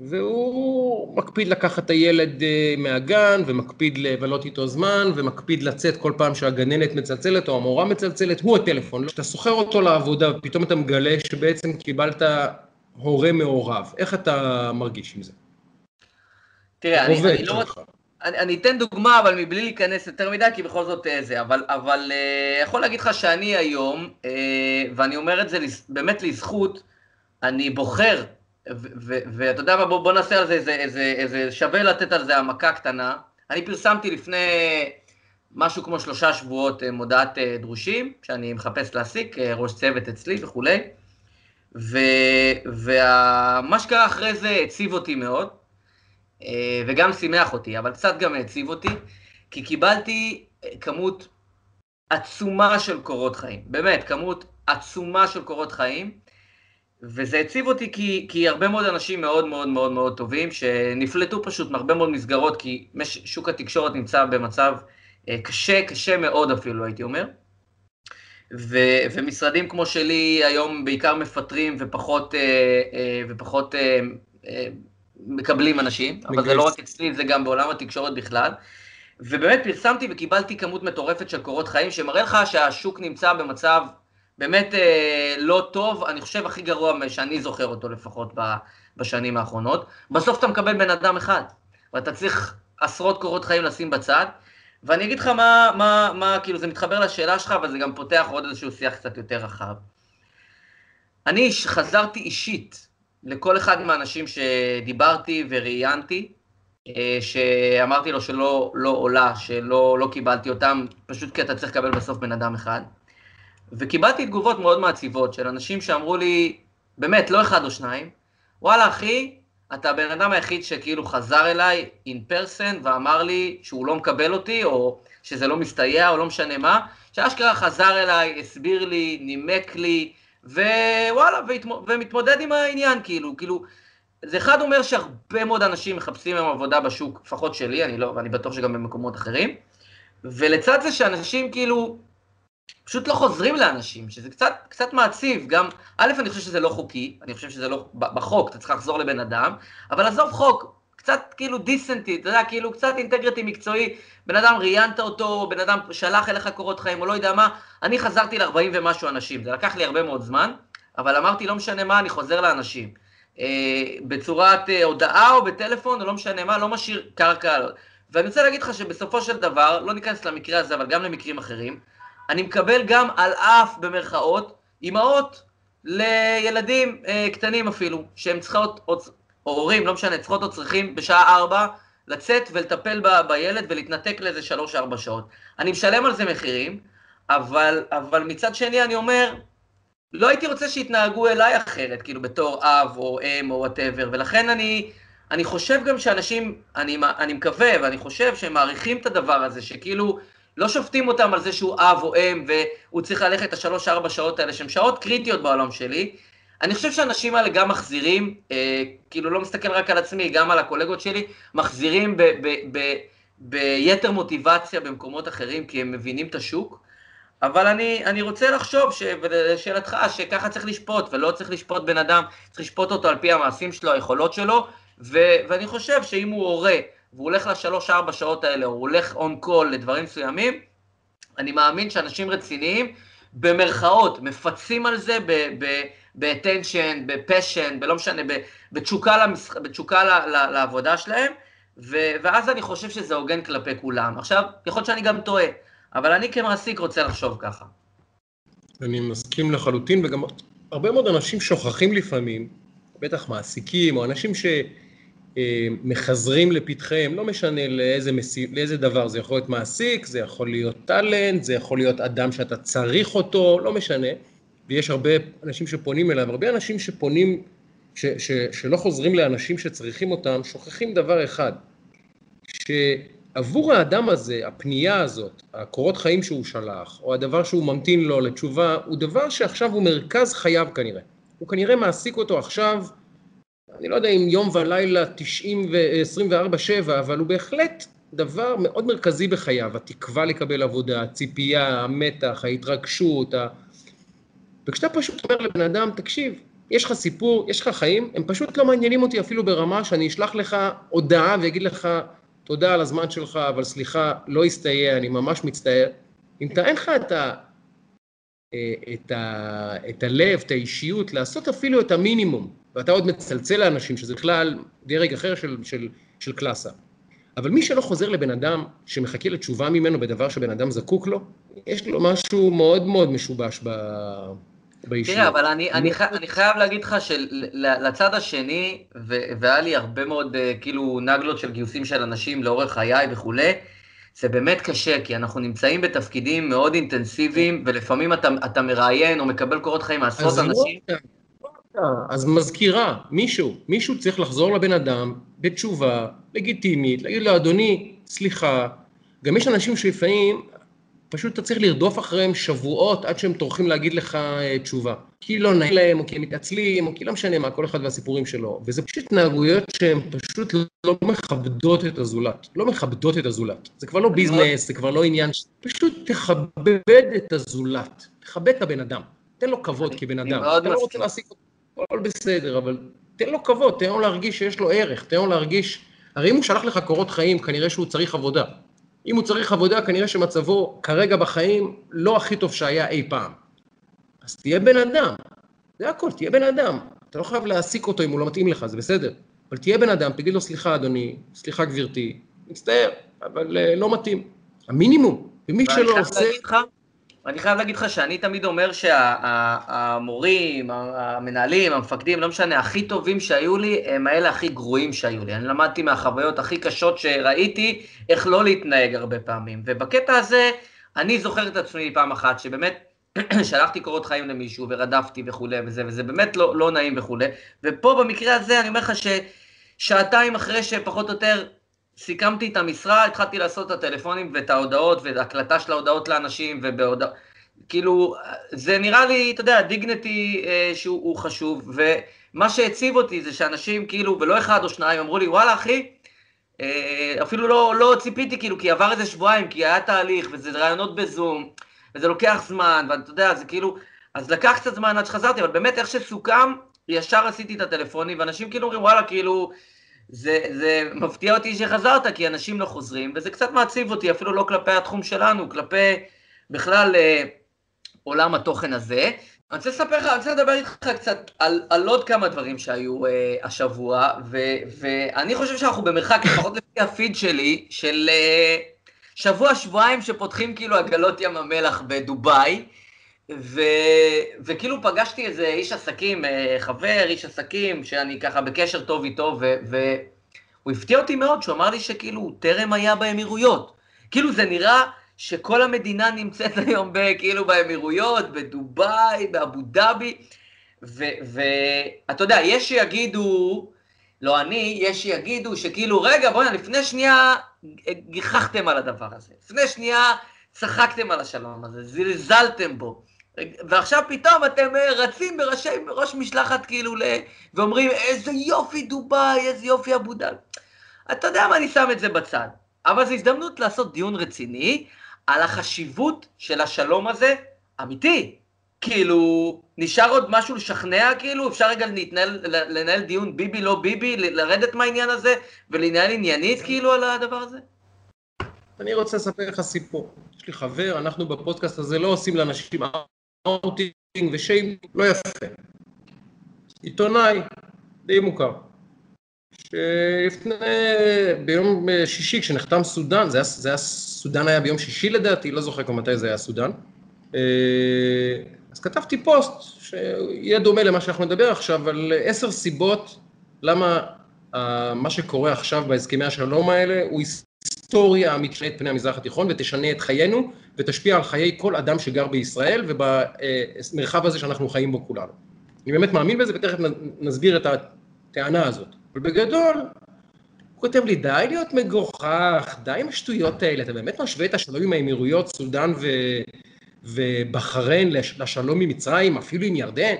והוא מקפיד לקחת את הילד אה, מהגן, ומקפיד לבלות איתו זמן, ומקפיד לצאת כל פעם שהגננת מצלצלת או המורה מצלצלת, הוא הטלפון. כשאתה סוחר אותו לעבודה, פתאום אתה מגלה שבעצם קיבלת הורה מעורב. איך אתה מרגיש עם זה? תראה, אני, אני לא... אני, אני אתן דוגמה, אבל מבלי להיכנס יותר מדי, כי בכל זאת אה, זה, אבל, אבל אה, יכול להגיד לך שאני היום, אה, ואני אומר את זה באמת לזכות, אני בוחר, ואתה יודע מה, בוא, בוא נעשה על זה איזה, איזה, איזה, שווה לתת על זה העמקה קטנה. אני פרסמתי לפני משהו כמו שלושה שבועות אה, מודעת אה, דרושים, שאני מחפש להעסיק, אה, ראש צוות אצלי וכולי, ומה שקרה אחרי זה הציב אותי מאוד. וגם שימח אותי, אבל קצת גם העציב אותי, כי קיבלתי כמות עצומה של קורות חיים, באמת, כמות עצומה של קורות חיים, וזה הציב אותי כי, כי הרבה מאוד אנשים מאוד מאוד מאוד מאוד טובים, שנפלטו פשוט מהרבה מאוד מסגרות, כי שוק התקשורת נמצא במצב אה, קשה, קשה מאוד אפילו, הייתי אומר. ו, ומשרדים כמו שלי היום בעיקר מפטרים ופחות, ופחות מקבלים אנשים, אבל זה לא רק אצלי, זה גם בעולם התקשורת בכלל. ובאמת פרסמתי וקיבלתי כמות מטורפת של קורות חיים, שמראה לך שהשוק נמצא במצב באמת אה, לא טוב, אני חושב הכי גרוע שאני זוכר אותו לפחות בשנים האחרונות. בסוף אתה מקבל בן אדם אחד, ואתה צריך עשרות קורות חיים לשים בצד. ואני אגיד לך מה, מה, מה, כאילו זה מתחבר לשאלה שלך, אבל זה גם פותח עוד איזשהו שיח קצת יותר רחב. אני חזרתי אישית לכל אחד מהאנשים שדיברתי וראיינתי, אה, שאמרתי לו שלא לא עולה, שלא לא קיבלתי אותם, פשוט כי אתה צריך לקבל בסוף בן אדם אחד. וקיבלתי תגובות מאוד מעציבות של אנשים שאמרו לי, באמת, לא אחד או שניים, וואלה אחי, אתה הבן אדם היחיד שכאילו חזר אליי in person ואמר לי שהוא לא מקבל אותי, או שזה לא מסתייע, או לא משנה מה, שאשכרה חזר אליי, הסביר לי, נימק לי, ווואלה, ומתמודד עם העניין, כאילו, כאילו, זה אחד אומר שהרבה מאוד אנשים מחפשים היום עבודה בשוק, לפחות שלי, אני לא, ואני בטוח שגם במקומות אחרים, ולצד זה שאנשים כאילו, פשוט לא חוזרים לאנשים, שזה קצת, קצת מעציב, גם, א', אני חושב שזה לא חוקי, אני חושב שזה לא, בחוק, אתה צריך לחזור לבן אדם, אבל עזוב חוק, קצת כאילו דיסנטי, אתה יודע, כאילו קצת אינטגריטי מקצועי, בן אדם ראיינת אותו, בן אדם שלח אליך קורות חיים, או לא יודע מה, אני חזרתי ל-40 ומשהו אנשים, זה לקח לי הרבה מאוד זמן, אבל אמרתי, לא משנה מה, אני חוזר לאנשים. אה, בצורת אה, הודעה או בטלפון, או לא משנה מה, לא משאיר קרקע. ואני רוצה להגיד לך שבסופו של דבר, לא ניכנס למקרה הזה, אבל גם למקרים אחרים, אני מקבל גם על אף, במרכאות, אימהות לילדים אה, קטנים אפילו, שהם צריכות, או הורים, לא משנה, צריכות או צריכים בשעה ארבע לצאת ולטפל ב, בילד ולהתנתק לאיזה שלוש-ארבע שעות. אני משלם על זה מחירים, אבל, אבל מצד שני אני אומר, לא הייתי רוצה שיתנהגו אליי אחרת, כאילו בתור אב או אם או whatever, ולכן אני, אני חושב גם שאנשים, אני, אני מקווה ואני חושב שהם מעריכים את הדבר הזה, שכאילו לא שופטים אותם על זה שהוא אב או אם והוא צריך ללכת את השלוש-ארבע שעות האלה, שהן שעות קריטיות בעולם שלי, אני חושב שהאנשים האלה גם מחזירים, אה, כאילו לא מסתכל רק על עצמי, גם על הקולגות שלי, מחזירים ב, ב, ב, ביתר מוטיבציה במקומות אחרים, כי הם מבינים את השוק. אבל אני, אני רוצה לחשוב, ש, ולשאלתך, שככה צריך לשפוט, ולא צריך לשפוט בן אדם, צריך לשפוט אותו על פי המעשים שלו, היכולות שלו, ו, ואני חושב שאם הוא הורה, והוא הולך לשלוש-ארבע שעות האלה, הוא הולך און קול לדברים מסוימים, אני מאמין שאנשים רציניים, במרכאות, מפצים על זה ב-attention, בפשן, בלא משנה, בתשוקה, למשח... בתשוקה ל... ל... לעבודה שלהם, ו... ואז אני חושב שזה הוגן כלפי כולם. עכשיו, יכול להיות שאני גם טועה, אבל אני כמעסיק רוצה לחשוב ככה. אני מסכים לחלוטין, וגם הרבה מאוד אנשים שוכחים לפעמים, בטח מעסיקים, או אנשים שמחזרים לפתחיהם, לא משנה לאיזה, מסי... לאיזה דבר, זה יכול להיות מעסיק, זה יכול להיות טאלנט, זה יכול להיות אדם שאתה צריך אותו, לא משנה. ויש הרבה אנשים שפונים אליו, הרבה אנשים שפונים, ש, ש, שלא חוזרים לאנשים שצריכים אותם, שוכחים דבר אחד, שעבור האדם הזה, הפנייה הזאת, הקורות חיים שהוא שלח, או הדבר שהוא ממתין לו לתשובה, הוא דבר שעכשיו הוא מרכז חייו כנראה. הוא כנראה מעסיק אותו עכשיו, אני לא יודע אם יום ולילה 90 ו-24-7, אבל הוא בהחלט דבר מאוד מרכזי בחייו, התקווה לקבל עבודה, הציפייה, המתח, ההתרגשות, ה... וכשאתה פשוט אומר לבן אדם, תקשיב, יש לך סיפור, יש לך חיים, הם פשוט לא מעניינים אותי אפילו ברמה שאני אשלח לך הודעה ואגיד לך, תודה על הזמן שלך, אבל סליחה, לא הסתייע, אני ממש מצטער. אם אתה, אין לך את, ה, אה, את, ה, את הלב, את האישיות, לעשות אפילו את המינימום, ואתה עוד מצלצל לאנשים, שזה בכלל דרג אחר של, של, של קלאסה. אבל מי שלא חוזר לבן אדם שמחכה לתשובה ממנו בדבר שבן אדם זקוק לו, יש לו משהו מאוד מאוד משובש ב... באישיות. תראה, אבל אני, אני, חי, אני חייב להגיד לך שלצד השני, ו, והיה לי הרבה מאוד אה, כאילו נגלות של גיוסים של אנשים לאורך חיי וכולי, זה באמת קשה, כי אנחנו נמצאים בתפקידים מאוד אינטנסיביים, ולפעמים אתה, אתה מראיין או מקבל קורות חיים מעשרות אנשים. אז מזכירה, מישהו, מישהו צריך לחזור לבן אדם בתשובה לגיטימית, להגיד לו, אדוני, סליחה. גם יש אנשים שלפעמים, פשוט אתה צריך לרדוף אחריהם שבועות עד שהם טורחים להגיד לך אה, תשובה. כי לא נעים להם, או כי הם מתעצלים, או כי לא משנה מה, כל אחד והסיפורים שלו. וזה פשוט התנהגויות שהן פשוט לא מכבדות את הזולת. לא מכבדות את הזולת. זה כבר לא ביזנס, זה כבר לא עניין, פשוט תכבד את הזולת. תכבד את הבן אדם. תן לו כבוד כבן אדם. אתה לא רוצה להעסיק אותו. הכל בסדר, אבל תן לו כבוד, תן לו להרגיש שיש לו ערך, תן לו להרגיש... הרי אם הוא שלח לך קורות חיים, כנראה שהוא צריך עבודה. אם הוא צריך עבודה, כנראה שמצבו כרגע בחיים לא הכי טוב שהיה אי פעם. אז תהיה בן אדם, זה הכל, תהיה בן אדם. אתה לא חייב להעסיק אותו אם הוא לא מתאים לך, זה בסדר. אבל תהיה בן אדם, תגיד לו סליחה אדוני, סליחה גברתי, מצטער, אבל uh, לא מתאים. המינימום, ומי שלא עושה... אני חייב להגיד לך שאני תמיד אומר שהמורים, המנהלים, המפקדים, לא משנה, הכי טובים שהיו לי, הם האלה הכי גרועים שהיו לי. אני למדתי מהחוויות הכי קשות שראיתי, איך לא להתנהג הרבה פעמים. ובקטע הזה, אני זוכר את עצמי פעם אחת, שבאמת [clears throat] שלחתי קורות חיים למישהו ורדפתי וכולי וזה, וזה באמת לא, לא נעים וכולי. ופה במקרה הזה, אני אומר לך ששעתיים אחרי שפחות או יותר סיכמתי את המשרה, התחלתי לעשות את הטלפונים ואת ההודעות ואת ההקלטה של ההודעות לאנשים ובהודעות, כאילו, זה נראה לי, אתה יודע, דיגנטי אה, שהוא חשוב, ומה שהציב אותי זה שאנשים כאילו, ולא אחד או שניים, אמרו לי, וואלה אחי, אה, אפילו לא, לא ציפיתי כאילו, כי עבר איזה שבועיים, כי היה תהליך, וזה רעיונות בזום, וזה לוקח זמן, ואתה יודע, זה כאילו, אז לקח קצת זמן עד שחזרתי, אבל באמת איך שסוכם, ישר עשיתי את הטלפונים, ואנשים כאילו אומרים, וואלה, כאילו, זה, זה מפתיע אותי שחזרת, כי אנשים לא חוזרים, וזה קצת מעציב אותי, אפילו לא כלפי התחום שלנו, כלפי בכלל אה, עולם התוכן הזה. אני רוצה לספר לך, אני רוצה לדבר איתך קצת על, על עוד כמה דברים שהיו אה, השבוע, ו, ואני חושב שאנחנו במרחק, [laughs] לפחות לפי הפיד שלי, של אה, שבוע-שבועיים שפותחים כאילו עגלות ים המלח בדובאי, ו... וכאילו פגשתי איזה איש עסקים, אה, חבר, איש עסקים, שאני ככה בקשר טוב איתו, ו... והוא הפתיע אותי מאוד, שהוא אמר לי שכאילו הוא טרם היה באמירויות. כאילו זה נראה שכל המדינה נמצאת [laughs] היום כאילו באמירויות, בדובאי, באבו דאבי, ואתה יודע, יש שיגידו, לא אני, יש שיגידו שכאילו, רגע, בוא'נה, לפני שנייה גיחכתם על הדבר הזה. לפני שנייה צחקתם על השלום הזה, זלזלתם בו. ועכשיו פתאום אתם אה, רצים בראשי, ראש משלחת כאילו ל... ואומרים, איזה יופי דובאי, איזה יופי אבו דאבי. אתה יודע מה, אני שם את זה בצד. אבל זו הזדמנות לעשות דיון רציני על החשיבות של השלום הזה, אמיתי. כאילו, נשאר עוד משהו לשכנע, כאילו, אפשר רגע להתנהל, לנהל דיון ביבי לא ביבי, לרדת מהעניין הזה, ולהתנהל עניינית כאילו על הדבר הזה? אני רוצה לספר לך סיפור. יש לי חבר, אנחנו בפודקאסט הזה לא עושים לאנשים אאוטינג ושיימינג, לא יפה. עיתונאי די מוכר, שלפני, ביום שישי כשנחתם סודאן, זה זה היה, סודאן היה ביום שישי לדעתי, לא זוכר כבר מתי זה היה סודאן, אה, אז כתבתי פוסט שיהיה דומה למה שאנחנו נדבר עכשיו, על עשר סיבות למה אה, מה שקורה עכשיו בהסכמי השלום האלה הוא היסטוריה אמיתית את פני המזרח התיכון ותשנה את חיינו ותשפיע על חיי כל אדם שגר בישראל ובמרחב הזה שאנחנו חיים בו כולנו. אני באמת מאמין בזה ותכף נסביר את הטענה הזאת. אבל בגדול, הוא כותב לי, די להיות מגוחך, די עם השטויות האלה, אתה באמת משווה את השלום עם האמירויות, סודאן ו... ובחריין לשלום עם מצרים, אפילו עם ירדן?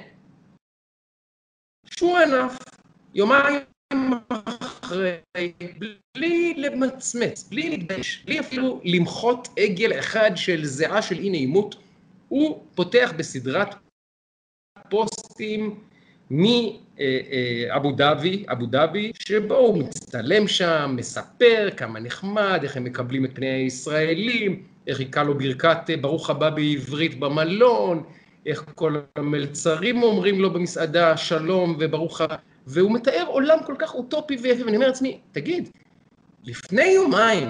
sure enough, יומיים אחרי, בלי למצמץ, בלי להתבייש, בלי אפילו למחות עגל אחד של זיעה של אי נעימות, הוא פותח בסדרת פוסטים מאבו דאבי, אבו דאבי, שבו הוא מצטלם שם, מספר כמה נחמד, איך הם מקבלים את פני הישראלים, איך יקרא לו ברכת ברוך הבא בעברית במלון, איך כל המלצרים אומרים לו במסעדה שלום וברוך הבא, והוא מתאר עולם כל כך אוטופי ויפה, ואני אומר לעצמי, תגיד, לפני יומיים,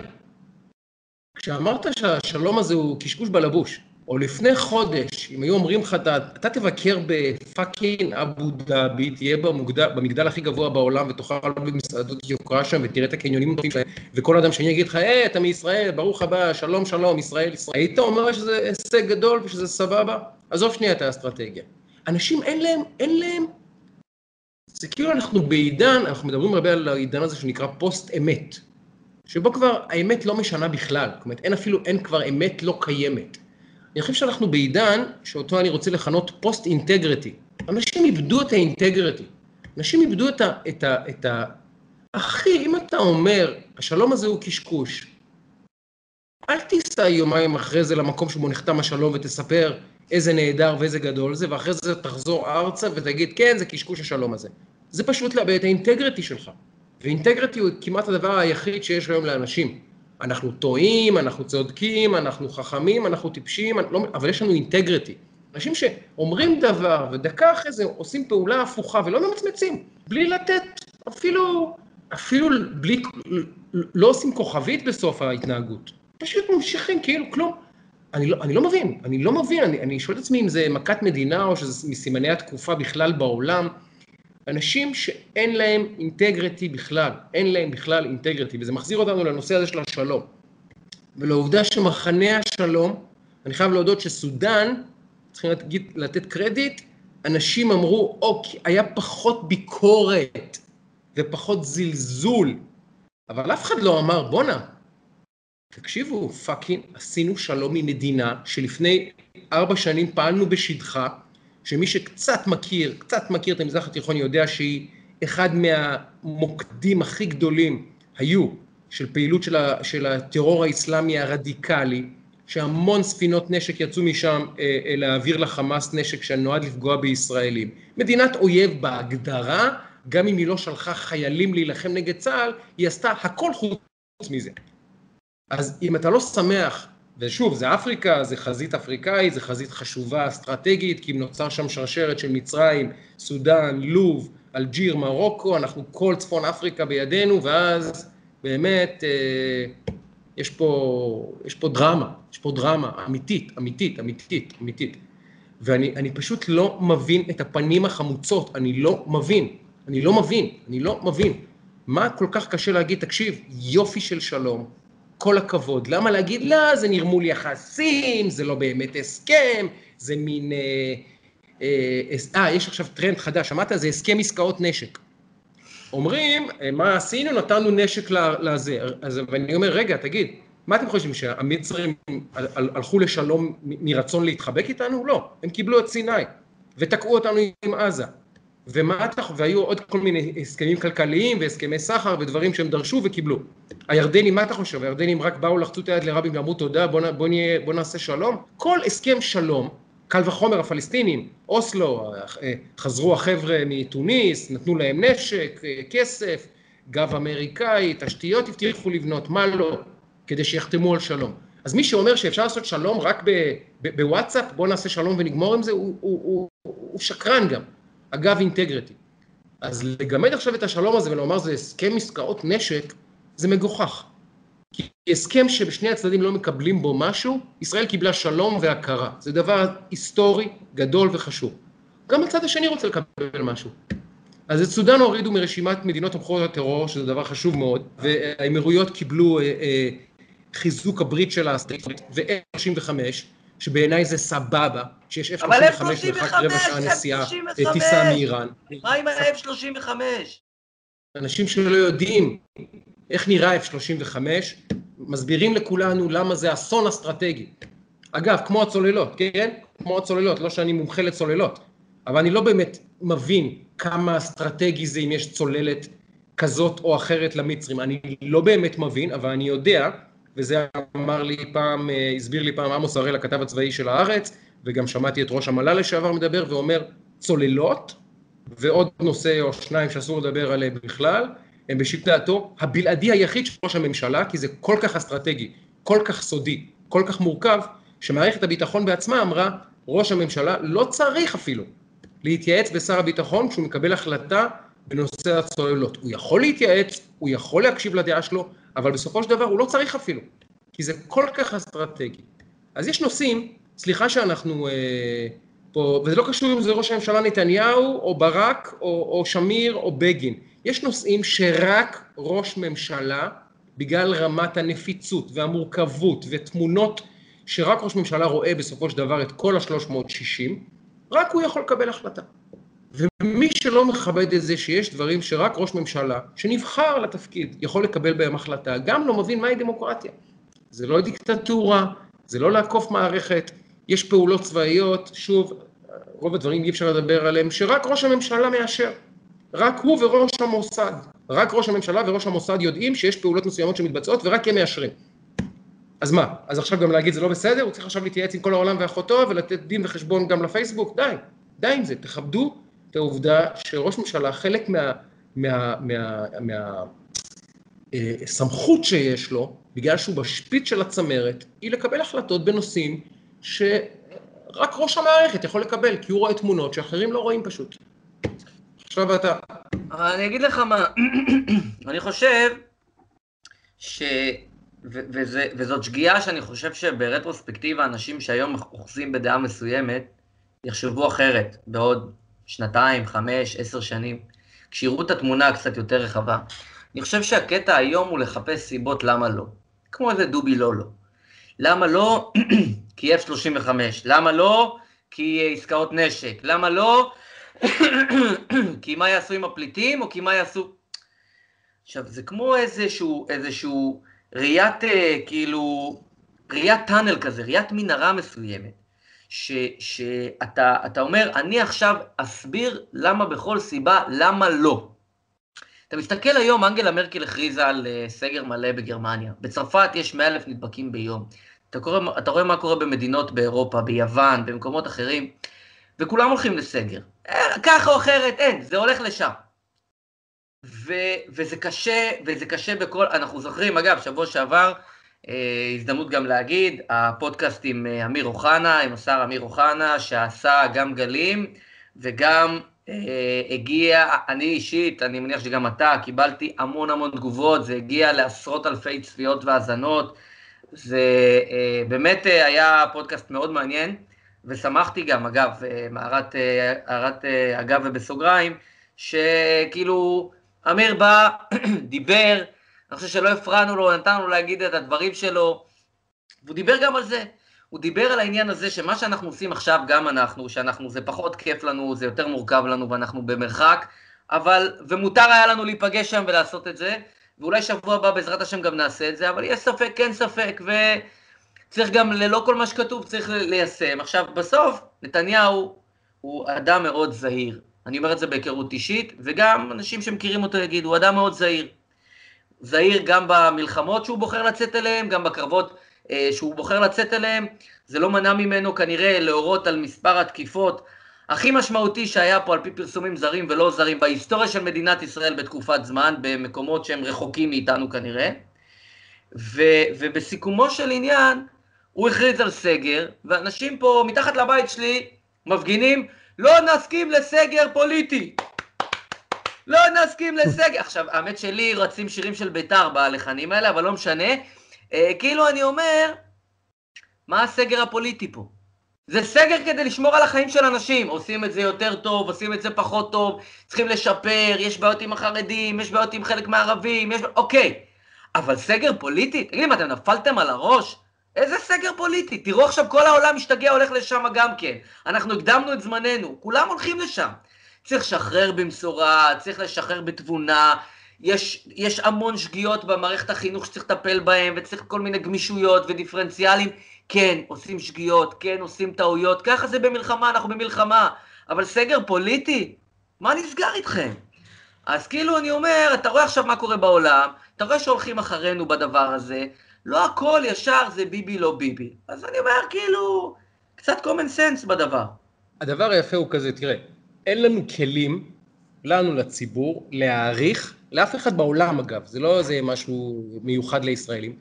כשאמרת שהשלום הזה הוא קשקוש בלבוש, או לפני חודש, אם היו אומרים לך, אתה, אתה תבקר בפאקינג אבו דאבי, תהיה במוגדל, במגדל הכי גבוה בעולם ותאכל במסעדות יוקרה שם ותראה את הקניונים הטובים שלהם, וכל אדם שני יגיד לך, היי, אתה מישראל, ברוך הבא, שלום שלום, ישראל ישראל. היית אומר שזה הישג גדול ושזה סבבה? עזוב שנייה את האסטרטגיה. אנשים אין להם, אין להם, זה כאילו אנחנו בעידן, אנחנו מדברים הרבה על העידן הזה שנקרא פוסט אמת, שבו כבר האמת לא משנה בכלל, זאת אומרת, אין אפילו, אין כבר אמת לא קיימת. אני חושב שאנחנו בעידן שאותו אני רוצה לכנות פוסט אינטגריטי. אנשים איבדו את האינטגריטי. אנשים איבדו את ה... את ה, את ה אחי, אם אתה אומר, השלום הזה הוא קשקוש, אל תיסע יומיים אחרי זה למקום שבו נחתם השלום ותספר איזה נהדר ואיזה גדול זה, ואחרי זה תחזור ארצה ותגיד, כן, זה קשקוש השלום הזה. זה פשוט לאבד את האינטגריטי שלך. ואינטגריטי הוא כמעט הדבר היחיד שיש היום לאנשים. אנחנו טועים, אנחנו צודקים, אנחנו חכמים, אנחנו טיפשים, לא, אבל יש לנו אינטגריטי. אנשים שאומרים דבר ודקה אחרי זה עושים פעולה הפוכה ולא ממצמצים, בלי לתת אפילו, אפילו בלי, לא עושים כוכבית בסוף ההתנהגות. פשוט ממשיכים כאילו כלום. אני לא, אני לא מבין, אני לא מבין, אני, אני שואל את עצמי אם זה מכת מדינה או שזה מסימני התקופה בכלל בעולם. אנשים שאין להם אינטגריטי בכלל, אין להם בכלל אינטגריטי, וזה מחזיר אותנו לנושא הזה של השלום. ולעובדה שמחנה השלום, אני חייב להודות שסודאן, צריכים לתת, לתת קרדיט, אנשים אמרו, אוקיי, היה פחות ביקורת ופחות זלזול, אבל אף אחד לא אמר, בואנה, תקשיבו, fucking, עשינו שלום עם מדינה שלפני ארבע שנים פעלנו בשטחה, שמי שקצת מכיר, קצת מכיר את המזרח התיכון יודע שהיא אחד מהמוקדים הכי גדולים היו של פעילות של, ה, של הטרור האסלאמי הרדיקלי, שהמון ספינות נשק יצאו משם אה, אה, להעביר לחמאס נשק שנועד לפגוע בישראלים. מדינת אויב בהגדרה, גם אם היא לא שלחה חיילים להילחם נגד צה"ל, היא עשתה הכל חוץ מזה. אז אם אתה לא שמח ושוב, זה אפריקה, זה חזית אפריקאית, זה חזית חשובה אסטרטגית, כי נוצר שם שרשרת של מצרים, סודאן, לוב, אלג'יר, מרוקו, אנחנו כל צפון אפריקה בידינו, ואז באמת אה, יש, פה, יש פה דרמה, יש פה דרמה אמיתית, אמיתית, אמיתית, אמיתית. ואני פשוט לא מבין את הפנים החמוצות, אני לא מבין, אני לא מבין, אני לא מבין. מה כל כך קשה להגיד, תקשיב, יופי של שלום, כל הכבוד. למה להגיד, לא, זה נרמול יחסים, זה לא באמת הסכם, זה מין... אה, אה, אה, יש עכשיו טרנד חדש, שמעת? זה הסכם עסקאות נשק. אומרים, אה, מה עשינו? נתנו נשק לזה. אז ואני אומר, רגע, תגיד, מה אתם חושבים, שהמצרים הלכו לשלום מרצון להתחבק איתנו? לא, הם קיבלו את סיני ותקעו אותנו עם עזה. ומה אתה, והיו עוד כל מיני הסכמים כלכליים והסכמי סחר ודברים שהם דרשו וקיבלו. הירדנים, מה אתה חושב? הירדנים רק באו, לחצו את היד לרבין ואמרו תודה, בוא, בוא, נהיה, בוא נעשה שלום? כל הסכם שלום, קל וחומר הפלסטינים, אוסלו, אה, חזרו החבר'ה מתוניס, נתנו להם נשק, אה, כסף, גב אמריקאי, תשתיות הבטיחו לבנות, מה לא, כדי שיחתמו על שלום. אז מי שאומר שאפשר לעשות שלום רק בוואטסאפ, בוא נעשה שלום ונגמור עם זה, הוא, הוא, הוא, הוא שקרן גם. אגב אינטגריטי. אז לגמד עכשיו את השלום הזה ולומר זה הסכם עסקאות נשק, זה מגוחך. כי הסכם שבשני הצדדים לא מקבלים בו משהו, ישראל קיבלה שלום והכרה. זה דבר היסטורי, גדול וחשוב. גם הצד השני רוצה לקבל משהו. אז את סודאן הורידו מרשימת מדינות תומכות הטרור, שזה דבר חשוב מאוד, והאמירויות קיבלו אה, אה, חיזוק הברית של האסטרית, ו-35, שבעיניי זה סבבה, שיש F-35 מרחק רבע שעה נסיעה, טיסה מאיראן. מה עם ה-F-35? אנשים שלא יודעים איך נראה F-35, מסבירים לכולנו למה זה אסון אסטרטגי. אגב, כמו הצוללות, כן? כמו הצוללות, לא שאני מומחה לצוללות, אבל אני לא באמת מבין כמה אסטרטגי זה אם יש צוללת כזאת או אחרת למצרים. אני לא באמת מבין, אבל אני יודע וזה אמר לי פעם, אה, הסביר לי פעם עמוס הראל, הכתב הצבאי של הארץ, וגם שמעתי את ראש המל"ל לשעבר מדבר ואומר, צוללות ועוד נושא או שניים שאסור לדבר עליהם בכלל, הם בשיקול דעתו הבלעדי היחיד של ראש הממשלה, כי זה כל כך אסטרטגי, כל כך סודי, כל כך מורכב, שמערכת הביטחון בעצמה אמרה, ראש הממשלה לא צריך אפילו להתייעץ בשר הביטחון כשהוא מקבל החלטה בנושא הצוללות. הוא יכול להתייעץ, הוא יכול להקשיב לדעה שלו, אבל בסופו של דבר הוא לא צריך אפילו, כי זה כל כך אסטרטגי. אז יש נושאים, סליחה שאנחנו אה, פה, וזה לא קשור אם זה ראש הממשלה נתניהו, או ברק, או, או שמיר, או בגין. יש נושאים שרק ראש ממשלה, בגלל רמת הנפיצות והמורכבות ותמונות שרק ראש ממשלה רואה בסופו של דבר את כל ה-360, רק הוא יכול לקבל החלטה. ומי שלא מכבד את זה שיש דברים שרק ראש ממשלה, שנבחר לתפקיד, יכול לקבל בהם החלטה, גם לא מבין מהי דמוקרטיה. זה לא דיקטטורה, זה לא לעקוף מערכת, יש פעולות צבאיות, שוב, רוב הדברים אי אפשר לדבר עליהם, שרק ראש הממשלה מאשר. רק הוא וראש המוסד. רק ראש הממשלה וראש המוסד יודעים שיש פעולות מסוימות שמתבצעות ורק הם מאשרים. אז מה? אז עכשיו גם להגיד זה לא בסדר? הוא צריך עכשיו להתייעץ עם כל העולם ואחותו ולתת דין וחשבון גם לפייסבוק? די, די עם זה. תכבדו העובדה שראש ממשלה, חלק מה... מה, מה, מה אה, שיש לו, בגלל שהוא בשפיץ של הצמרת, היא לקבל החלטות בנושאים שרק ראש המערכת יכול לקבל, כי הוא רואה תמונות שאחרים לא רואים פשוט. עכשיו אתה. אני אגיד לך מה, [clears throat] אני חושב ש... ו- וזה, וזאת שגיאה שאני חושב שברטרוספקטיבה אנשים שהיום אוחזים בדעה מסוימת יחשבו אחרת בעוד שנתיים, חמש, עשר שנים, כשיראו את התמונה קצת יותר רחבה. אני חושב שהקטע היום הוא לחפש סיבות למה לא. כמו איזה דובי לא לא. למה לא? [clears throat] כי F-35. למה לא? כי עסקאות נשק. למה לא? [clears throat] כי מה יעשו עם הפליטים, או כי מה יעשו... עכשיו, זה כמו איזשהו, איזשהו ראיית, אה, כאילו, ראיית טאנל כזה, ראיית מנהרה מסוימת, ש, שאתה אומר, אני עכשיו אסביר למה בכל סיבה, למה לא. אתה מסתכל היום, אנגלה מרקל הכריזה על אה, סגר מלא בגרמניה. בצרפת יש 100 אלף נדבקים ביום. אתה, קורא, אתה רואה מה קורה במדינות באירופה, ביוון, במקומות אחרים, וכולם הולכים לסגר. אה, ככה או אחרת, אין, זה הולך לשם. ו, וזה קשה, וזה קשה בכל, אנחנו זוכרים, אגב, שבוע שעבר, הזדמנות גם להגיד, הפודקאסט עם אה, אמיר אוחנה, עם השר אמיר אוחנה, שעשה גם גלים, וגם אה, הגיע, אני אישית, אני מניח שגם אתה, קיבלתי המון המון תגובות, זה הגיע לעשרות אלפי צפיות והאזנות, זה אה, באמת אה, היה פודקאסט מאוד מעניין, ושמחתי גם, אגב, אה, אה, הערת אה, אגב ובסוגריים, שכאילו, אמיר בא, [clears throat] דיבר, אני חושב שלא הפרענו לו, נתנו לו להגיד את הדברים שלו, והוא דיבר גם על זה. הוא דיבר על העניין הזה שמה שאנחנו עושים עכשיו, גם אנחנו, שאנחנו, זה פחות כיף לנו, זה יותר מורכב לנו ואנחנו במרחק, אבל, ומותר היה לנו להיפגש שם ולעשות את זה, ואולי שבוע הבא בעזרת השם גם נעשה את זה, אבל יש ספק, כן ספק, וצריך גם, ללא כל מה שכתוב, צריך ליישם. עכשיו, בסוף, נתניהו הוא אדם מאוד זהיר. אני אומר את זה בהיכרות אישית, וגם אנשים שמכירים אותו יגידו, הוא אדם מאוד זהיר. זהיר גם במלחמות שהוא בוחר לצאת אליהן, גם בקרבות אה, שהוא בוחר לצאת אליהן. זה לא מנע ממנו כנראה להורות על מספר התקיפות הכי משמעותי שהיה פה על פי פרסומים זרים ולא זרים בהיסטוריה של מדינת ישראל בתקופת זמן, במקומות שהם רחוקים מאיתנו כנראה. ו, ובסיכומו של עניין, הוא הכריז על סגר, ואנשים פה מתחת לבית שלי מפגינים, לא נסכים לסגר פוליטי. לא נסכים לסגר. [laughs] עכשיו, האמת שלי רצים שירים של בית"ר בלחנים האלה, אבל לא משנה. אה, כאילו אני אומר, מה הסגר הפוליטי פה? זה סגר כדי לשמור על החיים של אנשים, עושים את זה יותר טוב, עושים את זה פחות טוב, צריכים לשפר, יש בעיות עם החרדים, יש בעיות עם חלק מהערבים, יש... אוקיי, אבל סגר פוליטי? תגידי, מה, אתם נפלתם על הראש? איזה סגר פוליטי? תראו עכשיו כל העולם משתגע, הולך לשם גם כן. אנחנו הקדמנו את זמננו, כולם הולכים לשם. צריך לשחרר במשורה, צריך לשחרר בתבונה, יש, יש המון שגיאות במערכת החינוך שצריך לטפל בהן, וצריך כל מיני גמישויות ודיפרנציאלים. כן, עושים שגיאות, כן, עושים טעויות, ככה זה במלחמה, אנחנו במלחמה. אבל סגר פוליטי? מה נסגר איתכם? אז כאילו אני אומר, אתה רואה עכשיו מה קורה בעולם, אתה רואה שהולכים אחרינו בדבר הזה, לא הכל ישר זה ביבי לא ביבי. אז אני אומר, כאילו, קצת common sense בדבר. הדבר היפה הוא כזה, תראה, אין לנו כלים לנו, לציבור, להעריך, לאף אחד בעולם אגב, זה לא איזה משהו מיוחד לישראלים,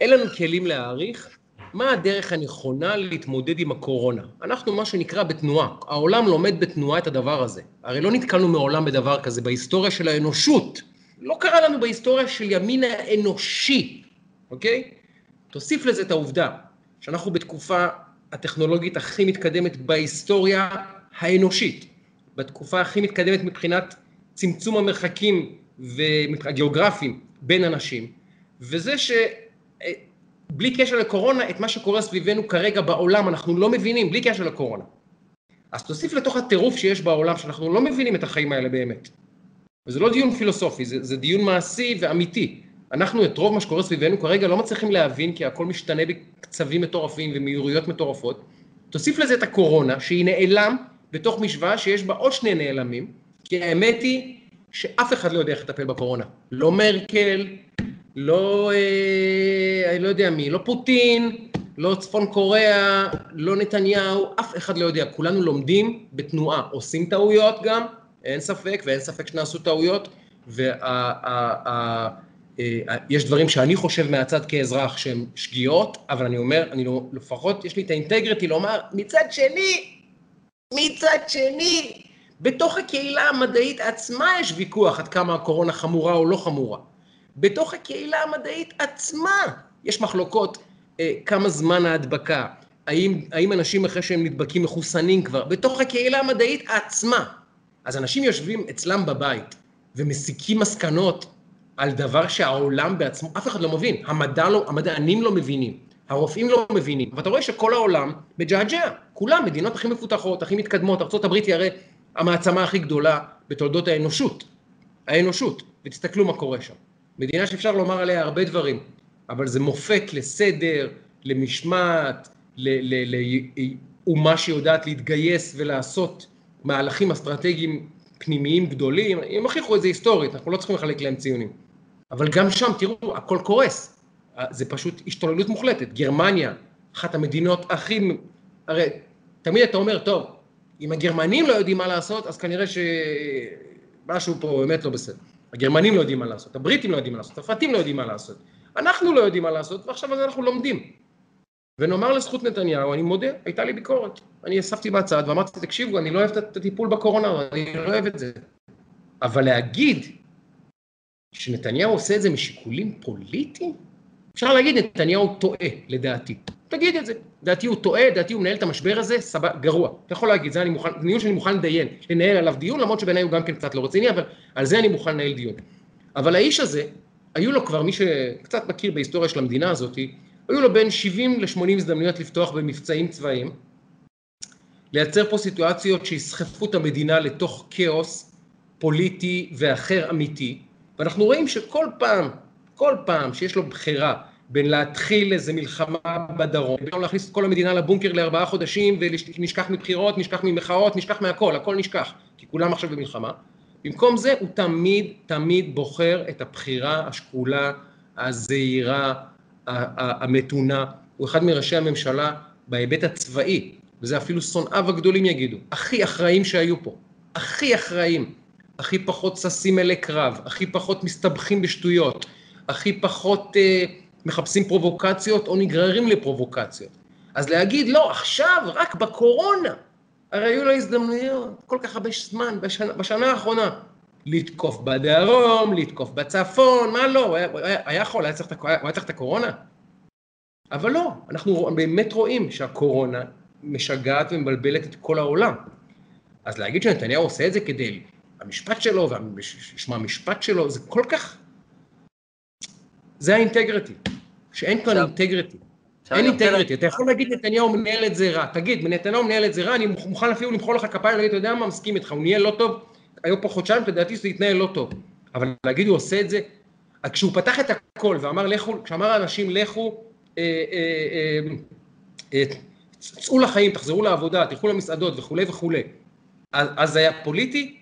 אין לנו כלים להעריך מה הדרך הנכונה להתמודד עם הקורונה. אנחנו מה שנקרא בתנועה, העולם לומד בתנועה את הדבר הזה. הרי לא נתקלנו מעולם בדבר כזה בהיסטוריה של האנושות. לא קרה לנו בהיסטוריה של ימין האנושי, אוקיי? תוסיף לזה את העובדה שאנחנו בתקופה הטכנולוגית הכי מתקדמת בהיסטוריה האנושית, בתקופה הכי מתקדמת מבחינת צמצום המרחקים הגיאוגרפיים בין אנשים, וזה שבלי קשר לקורונה, את מה שקורה סביבנו כרגע בעולם אנחנו לא מבינים, בלי קשר לקורונה. אז תוסיף לתוך הטירוף שיש בעולם, שאנחנו לא מבינים את החיים האלה באמת. וזה לא דיון פילוסופי, זה, זה דיון מעשי ואמיתי. אנחנו את רוב מה שקורה סביבנו כרגע לא מצליחים להבין, כי הכל משתנה בקצבים מטורפים ומהירויות מטורפות. תוסיף לזה את הקורונה, שהיא נעלם בתוך משוואה שיש בה עוד שני נעלמים, כי האמת היא שאף אחד לא יודע איך לטפל בקורונה. לא מרקל, לא, אה, אני לא יודע מי, לא פוטין, לא צפון קוריאה, לא נתניהו, אף אחד לא יודע. כולנו לומדים בתנועה, עושים טעויות גם, אין ספק, ואין ספק שנעשו טעויות, ויש אה, דברים שאני חושב מהצד כאזרח שהם שגיאות, אבל אני אומר, אני לא, לפחות יש לי את האינטגריטי לומר, מצד שני, מצד שני, בתוך הקהילה המדעית עצמה יש ויכוח עד כמה הקורונה חמורה או לא חמורה. בתוך הקהילה המדעית עצמה יש מחלוקות אה, כמה זמן ההדבקה, האם, האם אנשים אחרי שהם נדבקים מחוסנים כבר, בתוך הקהילה המדעית עצמה. אז אנשים יושבים אצלם בבית ומסיקים מסקנות על דבר שהעולם בעצמו, אף אחד לא מבין, המדע לא, המדענים לא מבינים, הרופאים לא מבינים, ואתה רואה שכל העולם מג'עג'ע, כולם, מדינות הכי מפותחות, הכי מתקדמות, ארה"ב היא הרי המעצמה הכי גדולה בתולדות האנושות, האנושות, ותסתכלו מה קורה שם. מדינה שאפשר לומר עליה הרבה דברים, אבל זה מופת לסדר, למשמעת, לאומה שיודעת להתגייס ולעשות מהלכים אסטרטגיים פנימיים גדולים, הם הוכיחו את זה היסטורית, אנחנו לא צריכים לחלק להם ציונים. אבל גם שם, תראו, הכל קורס. זה פשוט השתוללות מוחלטת. גרמניה, אחת המדינות הכי... הרי תמיד אתה אומר, טוב, אם הגרמנים לא יודעים מה לעשות, אז כנראה שמשהו פה באמת לא בסדר. הגרמנים לא יודעים מה לעשות, הבריטים לא יודעים מה לעשות, הצרפתים לא יודעים מה לעשות. אנחנו לא יודעים מה לעשות, ועכשיו אנחנו לומדים. ונאמר לזכות נתניהו, אני מודה, הייתה לי ביקורת. אני אספתי בצד ואמרתי, תקשיבו, אני לא אוהב את הטיפול בקורונה, אני לא אוהב את זה. אבל להגיד שנתניהו עושה את זה משיקולים פוליטיים? אפשר להגיד, נתניהו טועה, לדעתי. תגיד את זה. לדעתי הוא טועה, לדעתי הוא מנהל את המשבר הזה, סבבה, גרוע. אתה יכול להגיד, זה אני מוכן, דיון שאני מוכן לדיין, לנהל עליו דיון, למרות שבעיניי הוא גם כן קצת לא רציני, אבל על זה אני מוכן לנהל דיון. אבל האיש הזה, היו לו כבר, מי שקצת מכיר בהיסטוריה של המדינה הזאת, היו לו בין 70 ל-80 הזדמנויות לפתוח במבצעים צבאיים, לייצר פה סיטואציות שיסחפו את המדינה לתוך כאוס פוליטי ואחר אמיתי, ואנחנו רואים שכל פעם, כל פעם שיש לו בחירה בין להתחיל איזה מלחמה בדרום, בין להכניס את כל המדינה לבונקר לארבעה חודשים ונשכח מבחירות, נשכח ממחאות, נשכח מהכל, הכל נשכח, כי כולם עכשיו במלחמה. במקום זה הוא תמיד תמיד בוחר את הבחירה השקולה, הזהירה, המתונה, הוא אחד מראשי הממשלה בהיבט הצבאי, וזה אפילו שונאיו הגדולים יגידו, הכי אחראים שהיו פה, הכי אחראים, הכי פחות ששים אלי קרב, הכי פחות מסתבכים בשטויות, הכי פחות אה, מחפשים פרובוקציות או נגררים לפרובוקציות. אז להגיד, לא, עכשיו, רק בקורונה, הרי היו לו הזדמנויות כל כך הרבה זמן בשנה, בשנה האחרונה. לתקוף בדרום, לתקוף בצפון, מה לא, הוא היה, היה, היה יכול, הוא היה צריך את הקורונה? אבל לא, אנחנו באמת רואים שהקורונה משגעת ומבלבלת את כל העולם. אז להגיד שנתניהו עושה את זה כדי, המשפט שלו, ושמה המשפט שלו, זה כל כך... זה האינטגריטי, שאין כאן אינטגריטי. אין אינטגריטי, אתה יכול להגיד נתניהו מנהל את זה רע, תגיד, נתניהו מנהל את זה רע, אני מוכן אפילו למחוא לך כפיים, להגיד, אתה יודע מה, מסכים איתך, הוא נהיה לא טוב, היו פה חודשיים, לדעתי שזה יתנהל לא טוב. אבל להגיד, הוא עושה את זה, כשהוא פתח את הכל ואמר, לכו, כשאמר לאנשים, לכו, אה, אה, אה, צאו לחיים, תחזרו לעבודה, תלכו למסעדות וכולי וכולי. אז זה היה פוליטי?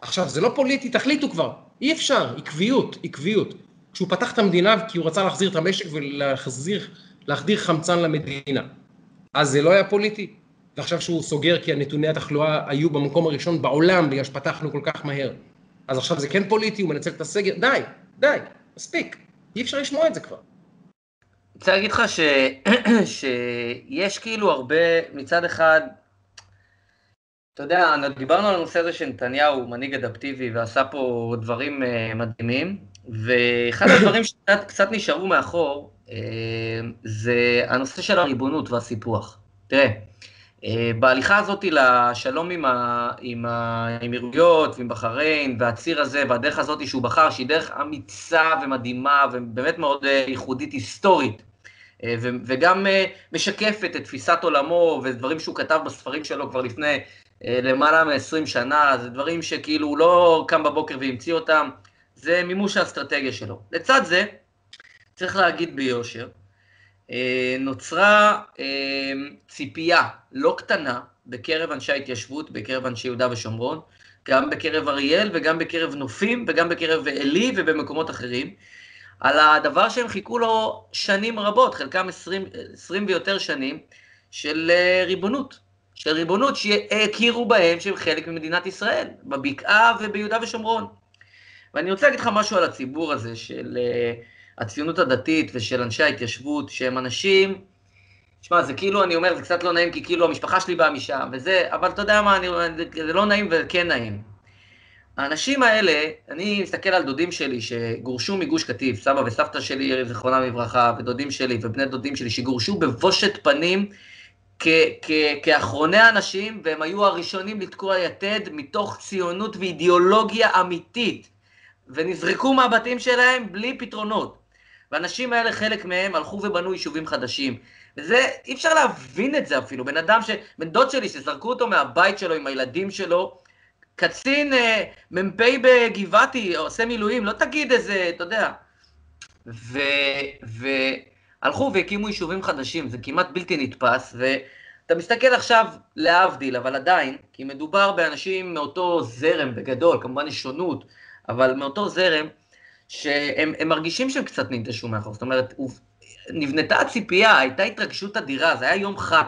עכשיו, זה לא פוליטי, תחליטו כבר. אי אפשר, עקביות, עקביות. כשהוא פתח את המדינה כי הוא רצה להחזיר את המשק ולהחזיר, להחדיר חמצן למדינה. אז זה לא היה פוליטי. ועכשיו שהוא סוגר כי הנתוני התחלואה היו במקום הראשון בעולם בגלל שפתחנו כל כך מהר. אז עכשיו זה כן פוליטי, הוא מנצל את הסגר, די, די, מספיק, אי אפשר לשמוע את זה כבר. אני רוצה להגיד לך ש... [clears throat] שיש כאילו הרבה, מצד אחד, אתה יודע, דיברנו על הנושא הזה שנתניהו הוא מנהיג אדפטיבי ועשה פה דברים uh, מדהימים, ואחד הדברים שקצת נשארו מאחור, uh, זה הנושא של הריבונות והסיפוח. תראה, uh, בהליכה הזאת לשלום עם, האמירויות ועם בחריין, והציר הזה והדרך הזאת שהוא בחר, שהיא דרך אמיצה ומדהימה ובאמת מאוד uh, ייחודית היסטורית, וגם משקפת את תפיסת עולמו ודברים שהוא כתב בספרים שלו כבר לפני אה, למעלה מ-20 שנה, זה דברים שכאילו הוא לא קם בבוקר והמציא אותם, זה מימוש האסטרטגיה שלו. לצד זה, צריך להגיד ביושר, אה, נוצרה אה, ציפייה לא קטנה בקרב אנשי ההתיישבות, בקרב אנשי יהודה ושומרון, גם בקרב אריאל וגם בקרב נופים וגם בקרב עלי ובמקומות אחרים, על הדבר שהם חיכו לו שנים רבות, חלקם 20, 20 ויותר שנים, של ריבונות. של ריבונות שהכירו בהם שהם חלק ממדינת ישראל, בבקעה וביהודה ושומרון. ואני רוצה להגיד לך משהו על הציבור הזה של uh, הציונות הדתית ושל אנשי ההתיישבות, שהם אנשים, תשמע, זה כאילו, אני אומר, זה קצת לא נעים, כי כאילו המשפחה שלי באה משם, וזה, אבל אתה יודע מה, אני, זה לא נעים וכן נעים. האנשים האלה, אני מסתכל על דודים שלי שגורשו מגוש קטיף, סבא וסבתא שלי, זיכרונם לברכה, ודודים שלי ובני דודים שלי, שגורשו בבושת פנים, כאחרוני האנשים, והם היו הראשונים לתקוע יתד מתוך ציונות ואידיאולוגיה אמיתית, ונזרקו מהבתים שלהם בלי פתרונות. והאנשים האלה, חלק מהם הלכו ובנו יישובים חדשים. וזה, אי אפשר להבין את זה אפילו. בן אדם, ש... בן דוד שלי, שזרקו אותו מהבית שלו עם הילדים שלו, קצין אה, מ"פ בגבעתי, עושה מילואים, לא תגיד איזה, אתה יודע. ו... ו... הלכו והקימו יישובים חדשים, זה כמעט בלתי נתפס, ואתה מסתכל עכשיו להבדיל, אבל עדיין, כי מדובר באנשים מאותו זרם בגדול, כמובן יש שונות, אבל מאותו זרם, שהם מרגישים שהם קצת ננטשו מאחור, זאת אומרת, נבנתה הציפייה, הייתה התרגשות אדירה, זה היה יום חג.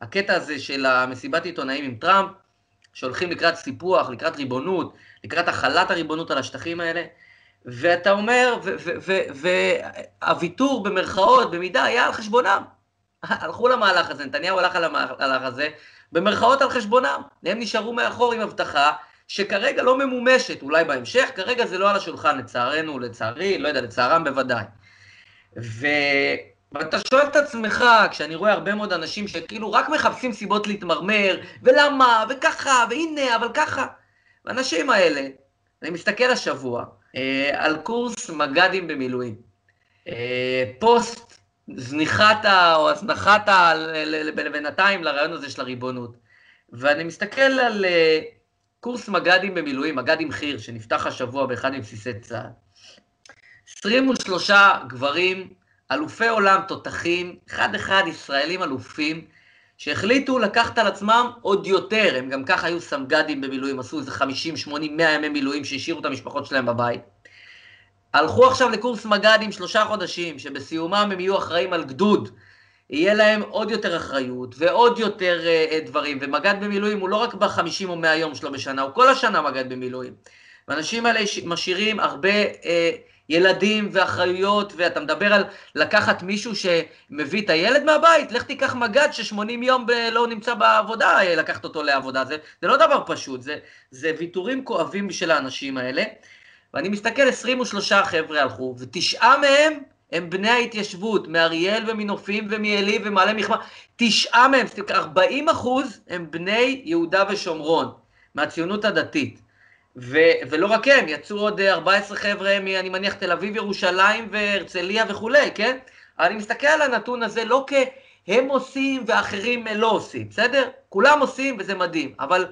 הקטע הזה של המסיבת עיתונאים עם טראמפ, שהולכים לקראת סיפוח, לקראת ריבונות, לקראת החלת הריבונות על השטחים האלה, ואתה אומר, והוויתור במרכאות, במידה, היה על חשבונם. הלכו למהלך הזה, נתניהו הלך על המהלך הזה, במרכאות על חשבונם. הם נשארו מאחור עם הבטחה שכרגע לא ממומשת, אולי בהמשך, כרגע זה לא על השולחן, לצערנו, לצערי, לא יודע, לצערם בוודאי. ו... ואתה שואל את עצמך, כשאני רואה הרבה מאוד אנשים שכאילו רק מחפשים סיבות להתמרמר, ולמה, וככה, והנה, אבל ככה. והאנשים האלה, אני מסתכל השבוע, אה, על קורס מג"דים במילואים. אה, פוסט זניחת או הזנחת בינתיים לרעיון הזה של הריבונות. ואני מסתכל על אה, קורס מג"דים במילואים, מג"דים חי"ר, שנפתח השבוע באחד מבסיסי צה"ל. 23 גברים, אלופי עולם, תותחים, אחד-אחד ישראלים אלופים, שהחליטו לקחת על עצמם עוד יותר, הם גם ככה היו סמג"דים במילואים, עשו איזה 50, 80, 100 ימי מילואים שהשאירו את המשפחות שלהם בבית. הלכו עכשיו לקורס מג"דים שלושה חודשים, שבסיומם הם יהיו אחראים על גדוד. יהיה להם עוד יותר אחריות ועוד יותר uh, דברים, ומג"ד במילואים הוא לא רק ב-50 או 100 יום שלו בשנה, הוא כל השנה מג"ד במילואים. והאנשים האלה משאירים הרבה uh, ילדים ואחריויות, ואתה מדבר על לקחת מישהו שמביא את הילד מהבית, לך תיקח מג"ד ש-80 יום ב- לא נמצא בעבודה, אה, לקחת אותו לעבודה, זה, זה לא דבר פשוט, זה, זה ויתורים כואבים בשביל האנשים האלה. ואני מסתכל, 23 חבר'ה הלכו, ותשעה מהם הם בני ההתיישבות, מאריאל ומנופים ומעלי ומעלה מחמר, תשעה מהם, 40 אחוז הם בני יהודה ושומרון, מהציונות הדתית. ו- ולא רק הם, יצאו עוד 14 חבר'ה, מ- אני מניח, תל אביב, ירושלים והרצליה וכולי, כן? אני מסתכל על הנתון הזה לא כהם עושים ואחרים לא עושים, בסדר? כולם עושים וזה מדהים, אבל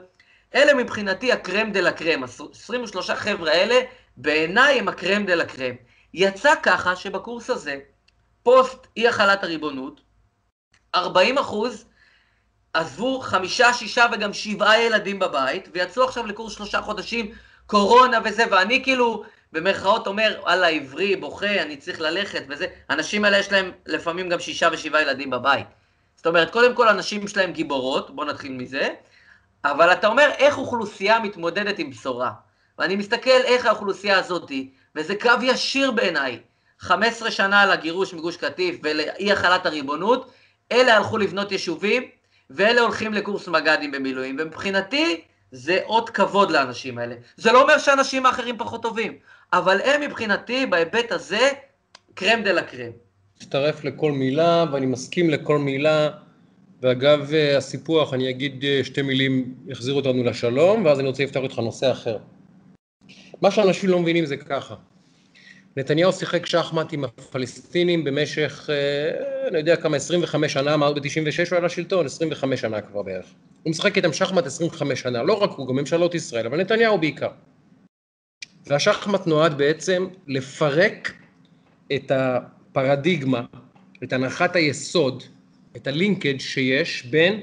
אלה מבחינתי הקרם דה לה קרם, 23 חבר'ה האלה, בעיניי הם הקרם דה לה קרם. יצא ככה שבקורס הזה, פוסט אי החלת הריבונות, 40 אחוז עזבו חמישה, שישה וגם שבעה ילדים בבית, ויצאו עכשיו לקורס שלושה חודשים, קורונה וזה, ואני כאילו, במרכאות אומר, וואלה, עברי, בוכה, אני צריך ללכת וזה. האנשים האלה יש להם לפעמים גם שישה ושבעה ילדים בבית. זאת אומרת, קודם כל הנשים שלהם גיבורות, בואו נתחיל מזה, אבל אתה אומר איך אוכלוסייה מתמודדת עם בשורה. ואני מסתכל איך האוכלוסייה הזאתי, וזה קו ישיר בעיניי, 15 שנה לגירוש מגוש קטיף ולאי החלת הריבונות, אלה הלכו לבנות יישובים, ואלה הולכים לקורס מג"דים במילואים, ומבחינתי זה אות כבוד לאנשים האלה. זה לא אומר שאנשים האחרים פחות טובים, אבל הם מבחינתי, בהיבט הזה, קרם דה לה קרם. מצטרף לכל מילה, ואני מסכים לכל מילה. ואגב הסיפוח, אני אגיד שתי מילים, יחזירו אותנו לשלום, ואז אני רוצה לפתוח איתך נושא אחר. מה שאנשים לא מבינים זה ככה. נתניהו שיחק שחמט עם הפלסטינים במשך, אני יודע כמה, 25 שנה, אמרת ב-96 הוא היה לשלטון, 25 שנה כבר בערך. הוא משחק איתם שחמט 25 שנה, לא רק הוא, גם ממשלות ישראל, אבל נתניהו בעיקר. והשחמט נועד בעצם לפרק את הפרדיגמה, את הנחת היסוד, את הלינקג' שיש בין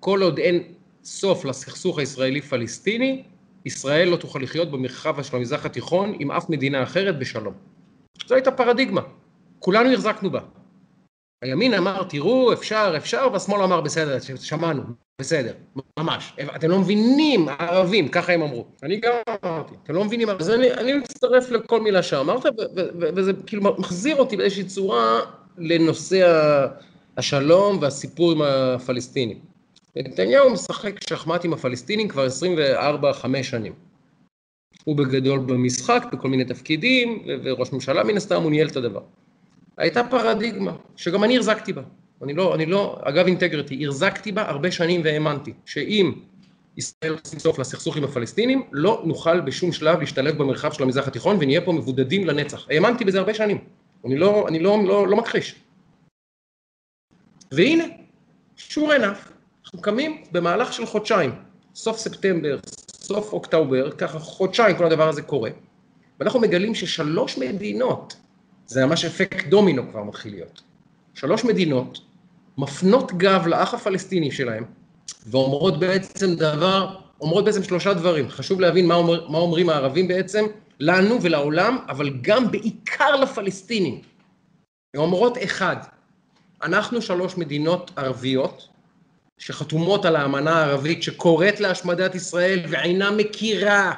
כל עוד אין סוף לסכסוך הישראלי-פלסטיני, ישראל לא תוכל לחיות במרחב של המזרח התיכון עם אף מדינה אחרת בשלום. זו הייתה פרדיגמה, כולנו החזקנו בה. הימין אמר, תראו, אפשר, אפשר, והשמאל אמר, בסדר, שמענו, בסדר, ממש. אתם לא מבינים, הערבים, ככה הם אמרו. אני גם אמרתי, אתם לא מבינים, אז אני, אני מצטרף לכל מילה שאמרת, וזה כאילו מחזיר אותי באיזושהי צורה לנושא השלום והסיפור עם הפלסטינים. נתניהו משחק שחמט עם הפלסטינים כבר 24-5 שנים. הוא בגדול במשחק, בכל מיני תפקידים, וראש ממשלה מן הסתם, הוא ניהל את הדבר. הייתה פרדיגמה, שגם אני החזקתי בה. אני לא, אני לא, אגב אינטגריטי, החזקתי בה הרבה שנים והאמנתי, שאם ישראל עושים סוף לסכסוך עם הפלסטינים, לא נוכל בשום שלב להשתלב במרחב של המזרח התיכון ונהיה פה מבודדים לנצח. האמנתי בזה הרבה שנים. אני לא, אני לא, לא, לא מכחיש. והנה, sure enough, אנחנו קמים במהלך של חודשיים, סוף ספטמבר, סוף אוקטובר, ככה חודשיים כל הדבר הזה קורה, ואנחנו מגלים ששלוש מדינות, זה ממש אפקט דומינו כבר מתחיל להיות, שלוש מדינות מפנות גב לאח הפלסטיני שלהם, ואומרות בעצם דבר, אומרות בעצם שלושה דברים, חשוב להבין מה, אומר, מה אומרים הערבים בעצם, לנו ולעולם, אבל גם בעיקר לפלסטינים. הן אומרות אחד, אנחנו שלוש מדינות ערביות, שחתומות על האמנה הערבית שקוראת להשמדת ישראל ואינה מכירה,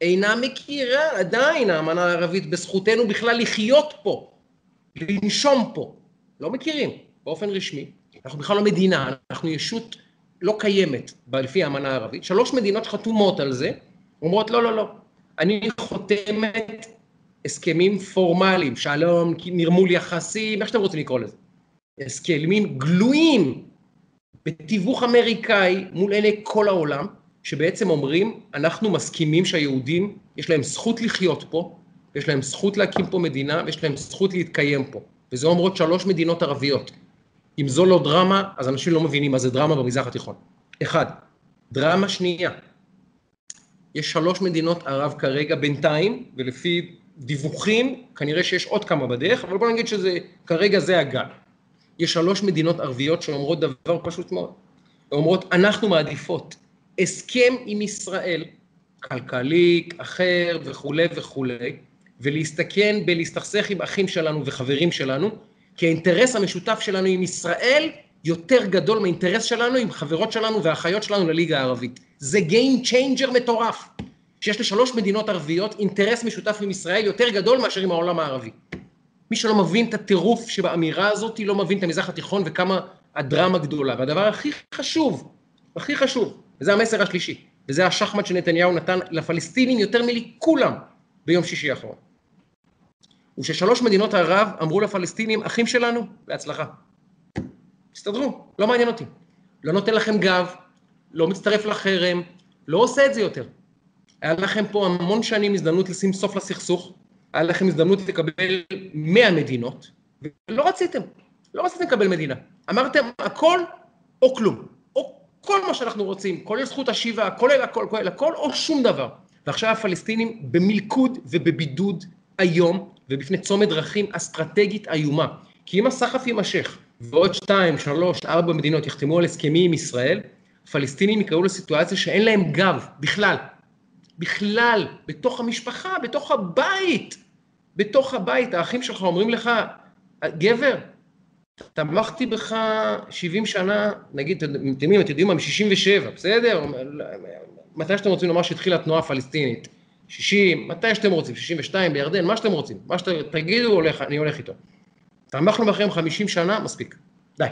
אינה מכירה עדיין האמנה הערבית בזכותנו בכלל לחיות פה, לנשום פה. לא מכירים באופן רשמי, אנחנו בכלל לא מדינה, אנחנו ישות לא קיימת לפי האמנה הערבית. שלוש מדינות חתומות על זה, אומרות לא, לא, לא, אני חותמת הסכמים פורמליים, שלום, נרמול יחסים, איך שאתם רוצים לקרוא לזה. הסכמים גלויים בתיווך אמריקאי מול עיני כל העולם, שבעצם אומרים, אנחנו מסכימים שהיהודים, יש להם זכות לחיות פה, יש להם זכות להקים פה מדינה, ויש להם זכות להתקיים פה. וזה אומרות שלוש מדינות ערביות. אם זו לא דרמה, אז אנשים לא מבינים מה זה דרמה במזרח התיכון. אחד, דרמה שנייה, יש שלוש מדינות ערב כרגע בינתיים, ולפי דיווחים, כנראה שיש עוד כמה בדרך, אבל בוא נגיד שזה, כרגע זה הגל. יש שלוש מדינות ערביות שאומרות דבר פשוט מאוד. אומרות, אנחנו מעדיפות הסכם עם ישראל, כלכלי, אחר וכולי וכולי, ולהסתכן בלהסתכסך עם אחים שלנו וחברים שלנו, כי האינטרס המשותף שלנו עם ישראל יותר גדול מהאינטרס שלנו עם חברות שלנו ואחיות שלנו לליגה הערבית. זה Game Changer מטורף, שיש לשלוש מדינות ערביות אינטרס משותף עם ישראל יותר גדול מאשר עם העולם הערבי. מי שלא מבין את הטירוף שבאמירה הזאת, לא מבין את המזרח התיכון וכמה הדרמה גדולה. והדבר הכי חשוב, הכי חשוב, וזה המסר השלישי, וזה השחמט שנתניהו נתן לפלסטינים יותר מלכולם ביום שישי האחרון. הוא ששלוש מדינות ערב אמרו לפלסטינים, אחים שלנו, בהצלחה. תסתדרו, לא מעניין אותי. לא נותן לכם גב, לא מצטרף לחרם, לא עושה את זה יותר. היה לכם פה המון שנים הזדמנות לשים סוף לסכסוך, היה לכם הזדמנות לקבל 100 מדינות, ולא רציתם, לא רציתם לקבל מדינה. אמרתם הכל או כלום, או כל מה שאנחנו רוצים, כולל זכות השיבה, כולל הכל, כולל הכל, או שום דבר. ועכשיו הפלסטינים במלכוד ובבידוד היום, ובפני צומת דרכים אסטרטגית איומה. כי אם הסחף יימשך, ועוד שתיים, שלוש, ארבע מדינות יחתמו על הסכמים עם ישראל, פלסטינים יקראו לסיטואציה שאין להם גב בכלל. בכלל, בתוך המשפחה, בתוך הבית. בתוך הבית, האחים שלך אומרים לך, גבר, תמכתי בך 70 שנה, נגיד, אתם יודעים, אתם יודעים מה, מ-67, בסדר? מתי שאתם רוצים לומר שהתחילה התנועה הפלסטינית. 60, מתי שאתם רוצים, 62 בירדן, מה שאתם רוצים, מה שתגידו, הולך, אני הולך איתו. תמכנו בכם 50 שנה, מספיק. די.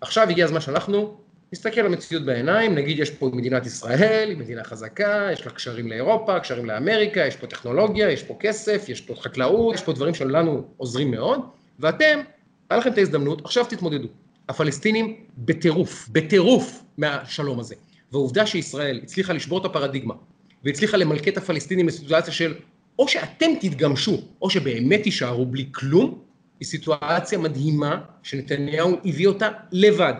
עכשיו הגיע הזמן שאנחנו נסתכל למציאות בעיניים, נגיד יש פה מדינת ישראל, היא מדינה חזקה, יש לה קשרים לאירופה, קשרים לאמריקה, יש פה טכנולוגיה, יש פה כסף, יש פה חקלאות, יש פה דברים שלנו עוזרים מאוד, ואתם, היה לכם את ההזדמנות, עכשיו תתמודדו. הפלסטינים בטירוף, בטירוף מהשלום הזה. והעובדה שישראל הצליחה לשבור את הפרדיגמה, והצליחה למלכד את הפלסטינים לסיטואציה של או שאתם תתגמשו, או שבאמת תישארו בלי כלום, היא סיטואציה מדהימה שנתניהו הביא אותה לבד.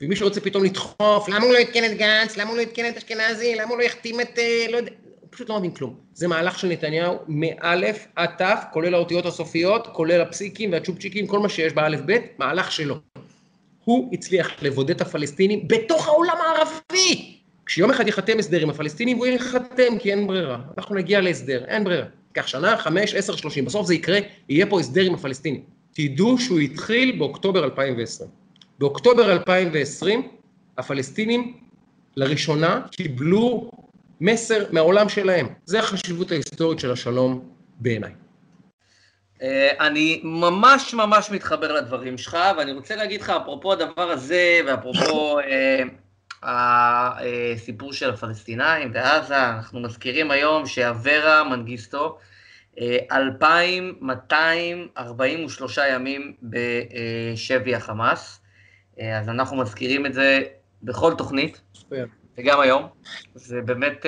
ומי שרוצה פתאום לדחוף, למה הוא לא עדכן את גנץ, למה הוא לא עדכן את אשכנזי, למה הוא לא יחתים את... אה, לא יודע, הוא פשוט לא מבין כלום. זה מהלך של נתניהו מאלף עד תף, כולל האותיות הסופיות, כולל הפסיקים והצ'ופצ'יקים, כל מה שיש באלף בית, מהלך שלו. הוא הצליח לבודד את הפלסטינים בתוך העולם הערבי. כשיום אחד ייחתם הסדר עם הפלסטינים, הוא ייחתם, כי אין ברירה. אנחנו נגיע להסדר, אין ברירה. קח שנה, חמש, עשר, שלושים. בסוף זה יקרה, יהיה פה הסדר עם הפלסטינים. תדעו שהוא התחיל באוקטובר 2020. באוקטובר 2020, הפלסטינים לראשונה קיבלו מסר מהעולם שלהם. זה החשיבות ההיסטורית של השלום בעיניי. אה, אני ממש ממש מתחבר לדברים שלך, ואני רוצה להגיד לך, אפרופו הדבר הזה, ואפרופו אה, הסיפור של הפלסטינאים ועזה, אנחנו מזכירים היום שאברה מנגיסטו, 2,243 אה, ימים בשבי החמאס, אז אנחנו מזכירים את זה בכל תוכנית, וגם היום. זה באמת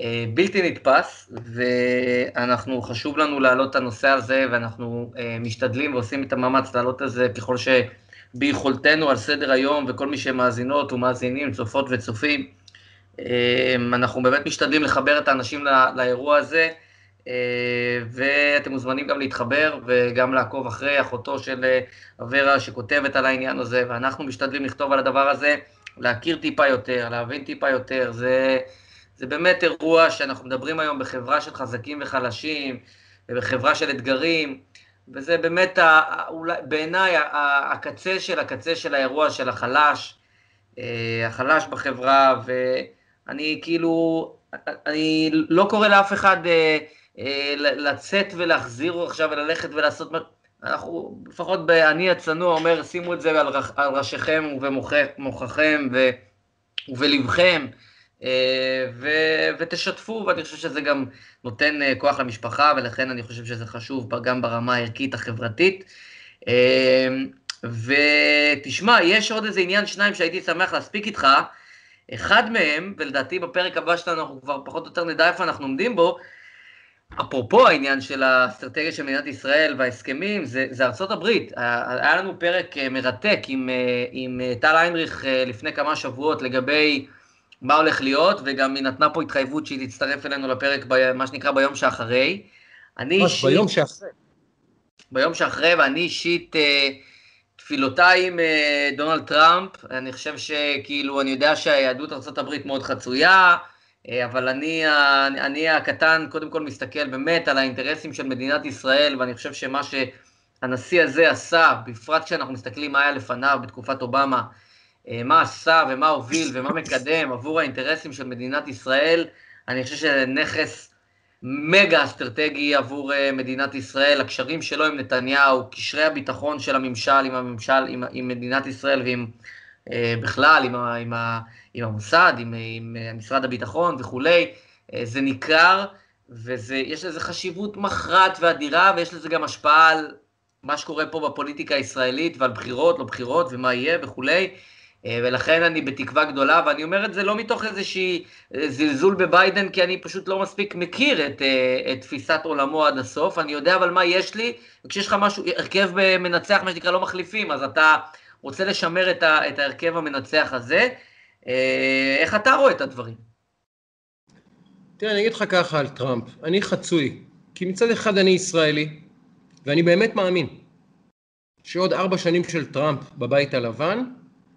אה, בלתי נתפס, ואנחנו, חשוב לנו להעלות את הנושא הזה, ואנחנו אה, משתדלים ועושים את המאמץ להעלות את זה ככל שביכולתנו על סדר היום, וכל מי שמאזינות ומאזינים, צופות וצופים, אה, אנחנו באמת משתדלים לחבר את האנשים לא, לאירוע הזה, ואתם מוזמנים גם להתחבר וגם לעקוב אחרי אחותו של אברה שכותבת על העניין הזה, ואנחנו משתדלים לכתוב על הדבר הזה, להכיר טיפה יותר, להבין טיפה יותר, זה... זה באמת אירוע שאנחנו מדברים היום בחברה של חזקים וחלשים, ובחברה של אתגרים, וזה באמת, בעיניי, הקצה של הקצה של האירוע של החלש, אה, החלש בחברה, ואני כאילו, אני לא קורא לאף אחד אה, אה, לצאת ולהחזיר עכשיו וללכת ולעשות, אנחנו, לפחות אני הצנוע אומר, שימו את זה על ראשיכם ובמוחכם ובלבכם. אה, ו- ותשתפו, ואני חושב שזה גם נותן אה, כוח למשפחה, ולכן אני חושב שזה חשוב גם ברמה הערכית החברתית. אה, ותשמע, יש עוד איזה עניין שניים שהייתי שמח להספיק איתך. אחד מהם, ולדעתי בפרק הבא שלנו אנחנו כבר פחות או יותר נדע איפה אנחנו עומדים בו, אפרופו העניין של האסטרטגיה של מדינת ישראל וההסכמים, זה, זה ארצות הברית. היה לנו פרק מרתק עם, עם טל איינריך לפני כמה שבועות לגבי מה הולך להיות, וגם היא נתנה פה התחייבות שהיא תצטרף אלינו לפרק, ב, מה שנקרא ביום שאחרי. אני אישית... ביום שאחרי. ביום שאחרי, ואני אישית, אה, תפילותיי עם אה, דונלד טראמפ, אני חושב שכאילו, אני יודע שהיהדות ארה"ב מאוד חצויה, אה, אבל אני, אני, הקטן, קודם כל מסתכל באמת על האינטרסים של מדינת ישראל, ואני חושב שמה שהנשיא הזה עשה, בפרט כשאנחנו מסתכלים מה היה לפניו בתקופת אובמה, אה, מה עשה ומה הוביל ומה מקדם עבור האינטרסים של מדינת ישראל, אני חושב שזה נכס מגה אסטרטגי עבור אה, מדינת ישראל, הקשרים שלו עם נתניהו, קשרי הביטחון של הממשל עם הממשל, עם, עם מדינת ישראל ועם אה, בכלל, עם, עם, עם המוסד, עם, עם משרד הביטחון וכולי, זה ניכר ויש לזה חשיבות מכרעת ואדירה ויש לזה גם השפעה על מה שקורה פה בפוליטיקה הישראלית ועל בחירות, לא בחירות ומה יהיה וכולי. אה, ולכן אני בתקווה גדולה, ואני אומר את זה לא מתוך איזושהי אה, זלזול בביידן, כי אני פשוט לא מספיק מכיר את, אה, את תפיסת עולמו עד הסוף, אני יודע אבל מה יש לי, וכשיש לך משהו, הרכב מנצח, מה שנקרא, לא מחליפים, אז אתה רוצה לשמר את, ה, את ההרכב המנצח הזה. איך אתה רואה את הדברים? תראה, אני אגיד לך ככה על טראמפ, אני חצוי, כי מצד אחד אני ישראלי, ואני באמת מאמין שעוד ארבע שנים של טראמפ בבית הלבן,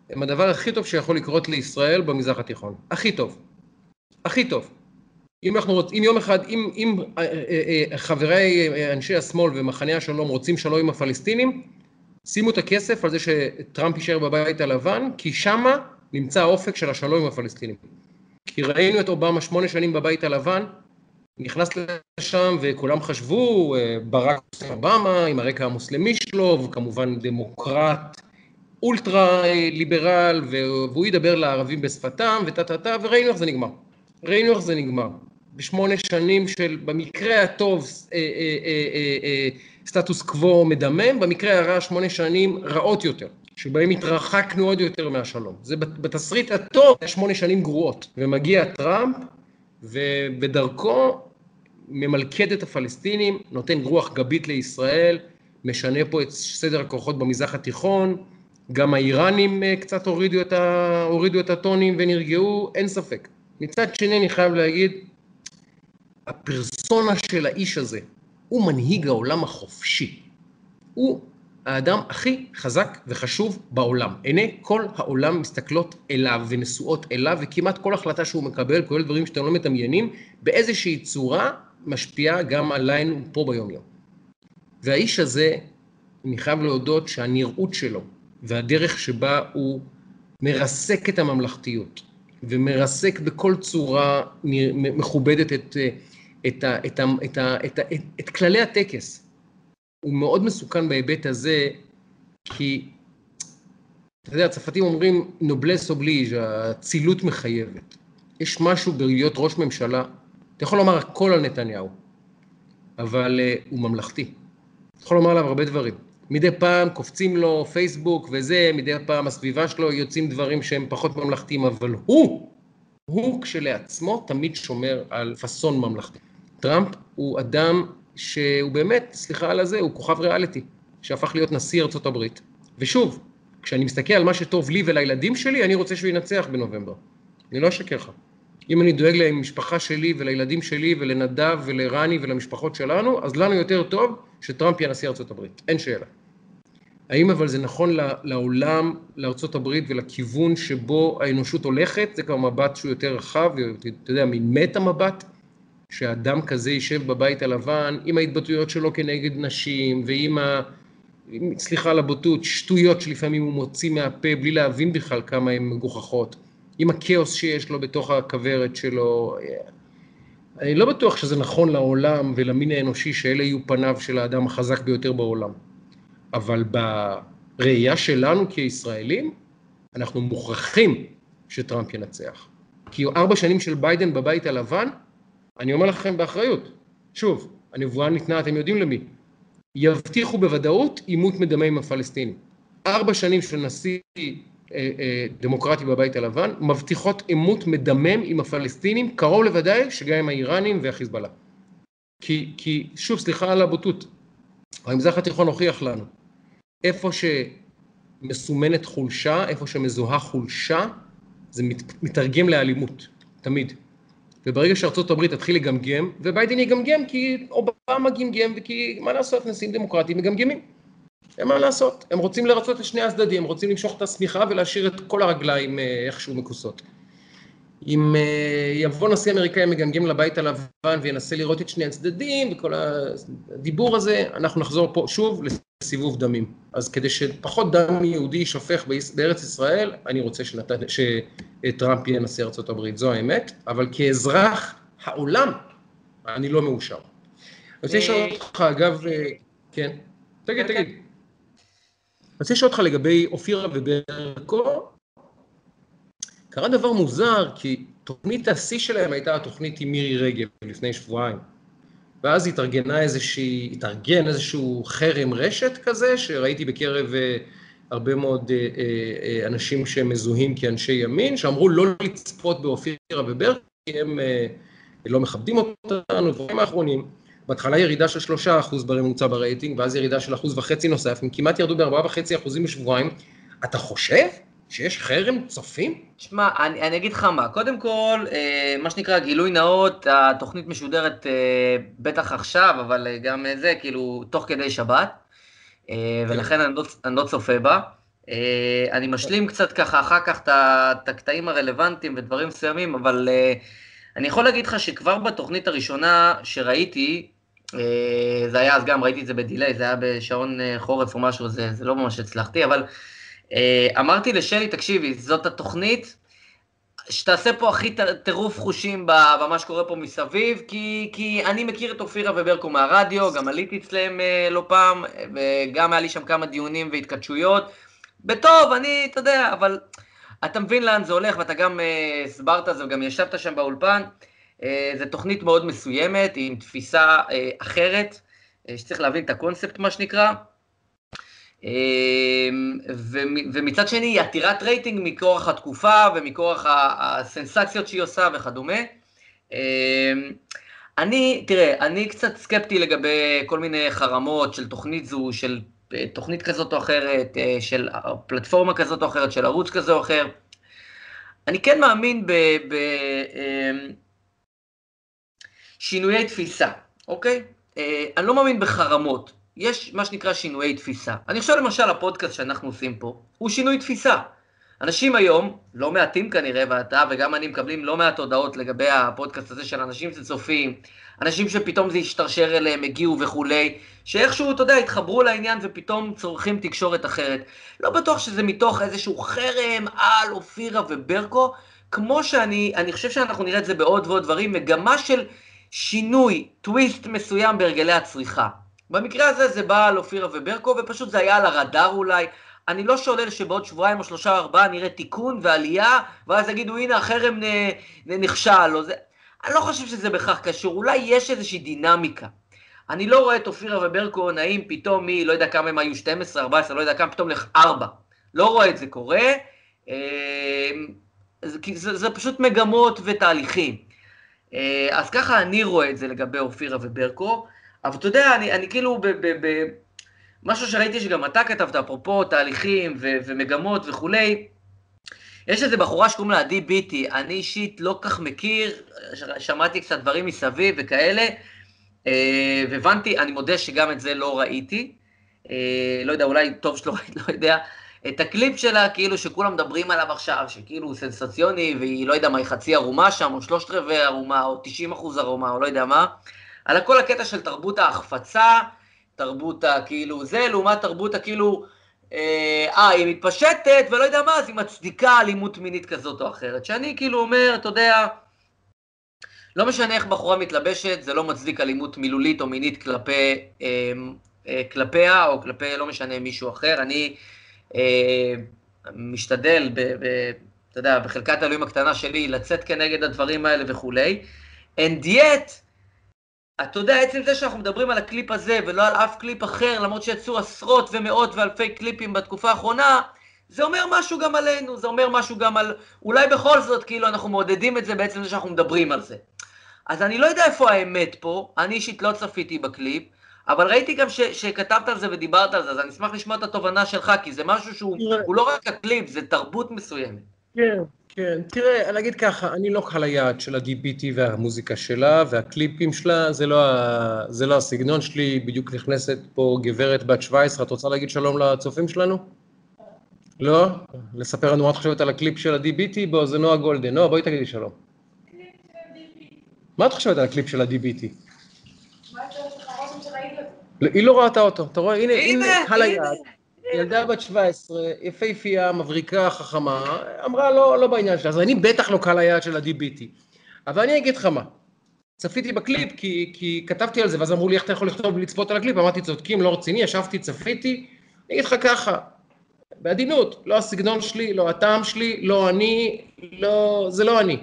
הם הדבר הכי טוב שיכול לקרות לישראל במזרח התיכון. הכי טוב. הכי טוב. אם אנחנו רוצים, אם יום אחד, אם, אם אה, אה, אה, חברי אנשי השמאל ומחנה השלום רוצים שלום עם הפלסטינים, שימו את הכסף על זה שטראמפ יישאר בבית הלבן, כי שמה נמצא האופק של השלום עם הפלסטינים. כי ראינו את אובמה שמונה שנים בבית הלבן, נכנס לשם וכולם חשבו, אה, ברק אובמה עם הרקע המוסלמי שלו, וכמובן דמוקרט אולטרה ליברל, והוא ידבר לערבים בשפתם, וטה טה טה, וראינו איך זה נגמר. ראינו איך זה נגמר. בשמונה שנים של, במקרה הטוב, אה, אה, סטטוס קוו מדמם, במקרה הרע שמונה שנים רעות יותר. שבהם התרחקנו עוד יותר מהשלום. זה בתסריט הטוב, שמונה שנים גרועות. ומגיע טראמפ, ובדרכו ממלכד את הפלסטינים, נותן רוח גבית לישראל, משנה פה את סדר הכוחות במזרח התיכון, גם האיראנים אה, קצת הורידו את, ה... הורידו את הטונים ונרגעו, אין ספק. מצד שני, אני חייב להגיד, הפרסונה של האיש הזה, הוא מנהיג העולם החופשי. הוא האדם הכי חזק וחשוב בעולם. עיני כל העולם מסתכלות אליו ונשואות אליו, וכמעט כל החלטה שהוא מקבל, כולל דברים שאתם לא מדמיינים, באיזושהי צורה משפיעה גם עלינו פה ביום-יום. והאיש הזה, אני חייב להודות שהנראות שלו והדרך שבה הוא מרסק את הממלכתיות ומרסק בכל צורה מכובדת את, את, את, את, את, את, את כללי הטקס, הוא מאוד מסוכן בהיבט הזה, כי, אתה יודע, הצרפתים אומרים נובלס אובליז', האצילות מחייבת. יש משהו בלהיות ראש ממשלה, אתה יכול לומר הכל על נתניהו, אבל uh, הוא ממלכתי. אתה יכול לומר עליו הרבה דברים. מדי פעם קופצים לו פייסבוק וזה, מדי פעם הסביבה שלו יוצאים דברים שהם פחות ממלכתיים, אבל הוא, הוא כשלעצמו תמיד שומר על פאסון ממלכתי. טראמפ הוא אדם שהוא באמת, סליחה על הזה, הוא כוכב ריאליטי, שהפך להיות נשיא ארצות הברית. ושוב, כשאני מסתכל על מה שטוב לי ולילדים שלי, אני רוצה שהוא ינצח בנובמבר. אני לא אשקר לך. אם אני דואג למשפחה שלי ולילדים שלי ולנדב ולרני ולמשפחות שלנו, אז לנו יותר טוב שטראמפ יהיה נשיא ארצות הברית, אין שאלה. האם אבל זה נכון לעולם, לארצות הברית ולכיוון שבו האנושות הולכת? זה כבר מבט שהוא יותר רחב, אתה יודע, מין מטה מבט. שאדם כזה יישב בבית הלבן עם ההתבטאויות שלו כנגד נשים ועם ה... סליחה על הבוטות, שטויות שלפעמים הוא מוציא מהפה בלי להבין בכלל כמה הן מגוחכות, עם הכאוס שיש לו בתוך הכוורת שלו. אני לא בטוח שזה נכון לעולם ולמין האנושי שאלה יהיו פניו של האדם החזק ביותר בעולם. אבל בראייה שלנו כישראלים, אנחנו מוכרחים שטראמפ ינצח. כי ארבע שנים של ביידן בבית הלבן, אני אומר לכם באחריות, שוב, הנבואה ניתנה, אתם יודעים למי, יבטיחו בוודאות עימות מדמה עם הפלסטינים. ארבע שנים של נשיא אה, אה, דמוקרטי בבית הלבן, מבטיחות עימות מדמם עם הפלסטינים, קרוב לוודאי שגם עם האיראנים והחיזבאללה. כי, כי, שוב, סליחה על הבוטות, המזרח התיכון הוכיח לנו, איפה שמסומנת חולשה, איפה שמזוהה חולשה, זה מת, מתרגם לאלימות, תמיד. וברגע שארצות הברית תתחיל לגמגם, וביידן יגמגם כי אובמה גמגם, וכי מה לעשות, נשיאים דמוקרטיים מגמגמים. אין מה לעשות, הם רוצים לרצות את שני הצדדים, הם רוצים למשוך את השמיכה ולהשאיר את כל הרגליים אה, איכשהו מכוסות. אם אה, יבוא נשיא אמריקאי מגמגם לבית הלבן וינסה לראות את שני הצדדים וכל הדיבור הזה, אנחנו נחזור פה שוב לסיבוב דמים. אז כדי שפחות דם יהודי יישפך בארץ ישראל, אני רוצה שנת... שטראמפ יהיה נשיא ארצות הברית, זו האמת, אבל כאזרח העולם, אני לא מאושר. אני רוצה לשאול אה, אותך, אגב, אה, כן, תגיד, כן, תגיד. אני רוצה לשאול אותך לגבי אופירה וברקו, קרה דבר מוזר, כי תוכנית השיא שלהם הייתה התוכנית עם מירי רגב לפני שבועיים. ואז התארגנה איזושהי, התארגן איזשהו חרם רשת כזה, שראיתי בקרב אה, הרבה מאוד אה, אה, אנשים שמזוהים כאנשי ימין, שאמרו לא לצפות באופירה וברקי, כי הם לא מכבדים אותנו, דברים האחרונים. בהתחלה ירידה של שלושה אחוז בממוצע ברייטינג, ואז ירידה של אחוז וחצי נוסף, הם כמעט ירדו בארבעה וחצי אחוזים בשבועיים. אתה חושב שיש חרם צופים? שמע, אני, אני אגיד לך מה, קודם כל, אה, מה שנקרא גילוי נאות, התוכנית משודרת אה, בטח עכשיו, אבל אה, גם אה, זה, כאילו, תוך כדי שבת, אה, ולכן אני לא, אני לא צופה בה. אה, אני משלים קצת ככה אחר כך את הקטעים הרלוונטיים ודברים מסוימים, אבל אה, אני יכול להגיד לך שכבר בתוכנית הראשונה שראיתי, אה, זה היה אז גם, ראיתי את זה בדיליי, זה היה בשעון אה, חורף או משהו, זה, זה לא ממש הצלחתי, אבל אמרתי לשלי, תקשיבי, זאת התוכנית שתעשה פה הכי טירוף חושים במה שקורה פה מסביב, כי, כי אני מכיר את אופירה וברקו מהרדיו, גם עליתי אצלם לא פעם, וגם היה לי שם כמה דיונים והתכתשויות. בטוב, אני, אתה יודע, אבל אתה מבין לאן זה הולך, ואתה גם הסברת uh, זה, וגם ישבת שם באולפן. Uh, זו תוכנית מאוד מסוימת, עם תפיסה uh, אחרת, uh, שצריך להבין את הקונספט, מה שנקרא. Uh, ומצד שני, היא עתירת רייטינג מכורח התקופה ומכורח הסנסציות שהיא עושה וכדומה. Uh, אני, תראה, אני קצת סקפטי לגבי כל מיני חרמות של תוכנית זו, של תוכנית כזאת או אחרת, אה, של פלטפורמה כזאת או אחרת, של ערוץ כזה או אחר. אני כן מאמין בשינויי אמ, תפיסה, אוקיי? אה, אני לא מאמין בחרמות. יש מה שנקרא שינויי תפיסה. אני חושב למשל הפודקאסט שאנחנו עושים פה, הוא שינוי תפיסה. אנשים היום, לא מעטים כנראה, ואתה וגם אני מקבלים לא מעט הודעות לגבי הפודקאסט הזה של אנשים שצופים, אנשים שפתאום זה השתרשר אליהם, הגיעו וכולי, שאיכשהו, אתה יודע, התחברו לעניין ופתאום צורכים תקשורת אחרת. לא בטוח שזה מתוך איזשהו חרם על אופירה וברקו, כמו שאני, אני חושב שאנחנו נראה את זה בעוד ועוד דברים, מגמה של שינוי, טוויסט מסוים בהרגלי הצריכה. במקרה הזה זה בא על אופירה וברקו, ופשוט זה היה על הרדאר אולי. אני לא שולל שבעוד שבועיים או שלושה או ארבעה נראה תיקון ועלייה, ואז יגידו, הנה, החרם נכשל, זה... אני לא חושב שזה בכך קשור, אולי יש איזושהי דינמיקה. אני לא רואה את אופירה וברקו נעים פתאום מ... לא יודע כמה הם היו, 12, 14, לא יודע כמה, פתאום לך 4. לא רואה את זה קורה. אה, זה, זה, זה פשוט מגמות ותהליכים. אה, אז ככה אני רואה את זה לגבי אופירה וברקו. אבל אתה יודע, אני, אני כאילו ב... ב, ב משהו שראיתי שגם אתה כתבת, אפרופו תהליכים ו- ומגמות וכולי, יש איזה בחורה שקוראים לה עדי ביטי, אני אישית לא כך מכיר, שמעתי קצת דברים מסביב וכאלה, אה, והבנתי, אני מודה שגם את זה לא ראיתי, אה, לא יודע, אולי טוב שלא ראיתי, [laughs] לא יודע, את הקליפ שלה, כאילו שכולם מדברים עליו עכשיו, שכאילו הוא סנסציוני, והיא לא יודע מה, היא חצי ערומה שם, או שלושת רבעי ערומה, או 90 אחוז ערומה, או לא יודע מה, על כל הקטע של תרבות ההחפצה, תרבות הכאילו זה, לעומת תרבות הכאילו, אה, אה, היא מתפשטת ולא יודע מה, אז היא מצדיקה אלימות מינית כזאת או אחרת. שאני כאילו אומר, אתה יודע, לא משנה איך בחורה מתלבשת, זה לא מצדיק אלימות מילולית או מינית כלפי, אה, אה, כלפיה או כלפי לא משנה מישהו אחר. אני אה, משתדל, ב, ב, אתה יודע, בחלקת האלוהים הקטנה שלי, לצאת כנגד הדברים האלה וכולי. And yet, אתה יודע, עצם זה שאנחנו מדברים על הקליפ הזה ולא על אף קליפ אחר, למרות שיצאו עשרות ומאות ואלפי קליפים בתקופה האחרונה, זה אומר משהו גם עלינו, זה אומר משהו גם על... אולי בכל זאת, כאילו, אנחנו מעודדים את זה בעצם זה שאנחנו מדברים על זה. אז אני לא יודע איפה האמת פה, אני אישית לא צפיתי בקליפ, אבל ראיתי גם ש, שכתבת על זה ודיברת על זה, אז אני אשמח לשמוע את התובנה שלך, כי זה משהו שהוא לא רק הקליפ, זה תרבות מסוימת. כן, כן. תראה, אני אגיד ככה, אני לא קהל היעד של הדי.בי.טי והמוזיקה שלה, והקליפים שלה, זה לא, ה, זה לא הסגנון שלי, בדיוק נכנסת פה גברת בת 17, את רוצה להגיד שלום לצופים שלנו? לא? לספר לנו מה את חושבת על הקליפ של ה-DBT? בוא, זה נועה גולדן. נועה, בואי תגידי שלום. מה את חושבת על הקליפ של ה-DBT? היא לא ראתה אותו, אתה רואה? הנה, הנה, קהל היעד. ילדה בת 17, יפהפייה, מבריקה, חכמה, אמרה לא, לא בעניין שלה, אז אני בטח לא קהל היעד של ה-DBT. אבל אני אגיד לך מה, צפיתי בקליפ כי, כי כתבתי על זה, ואז אמרו לי איך אתה יכול לכתוב ולצפות על הקליפ, אמרתי צודקים, לא רציני, ישבתי, צפיתי, אני אגיד לך ככה, בעדינות, לא הסגנון שלי, לא הטעם שלי, לא אני, לא, זה לא אני.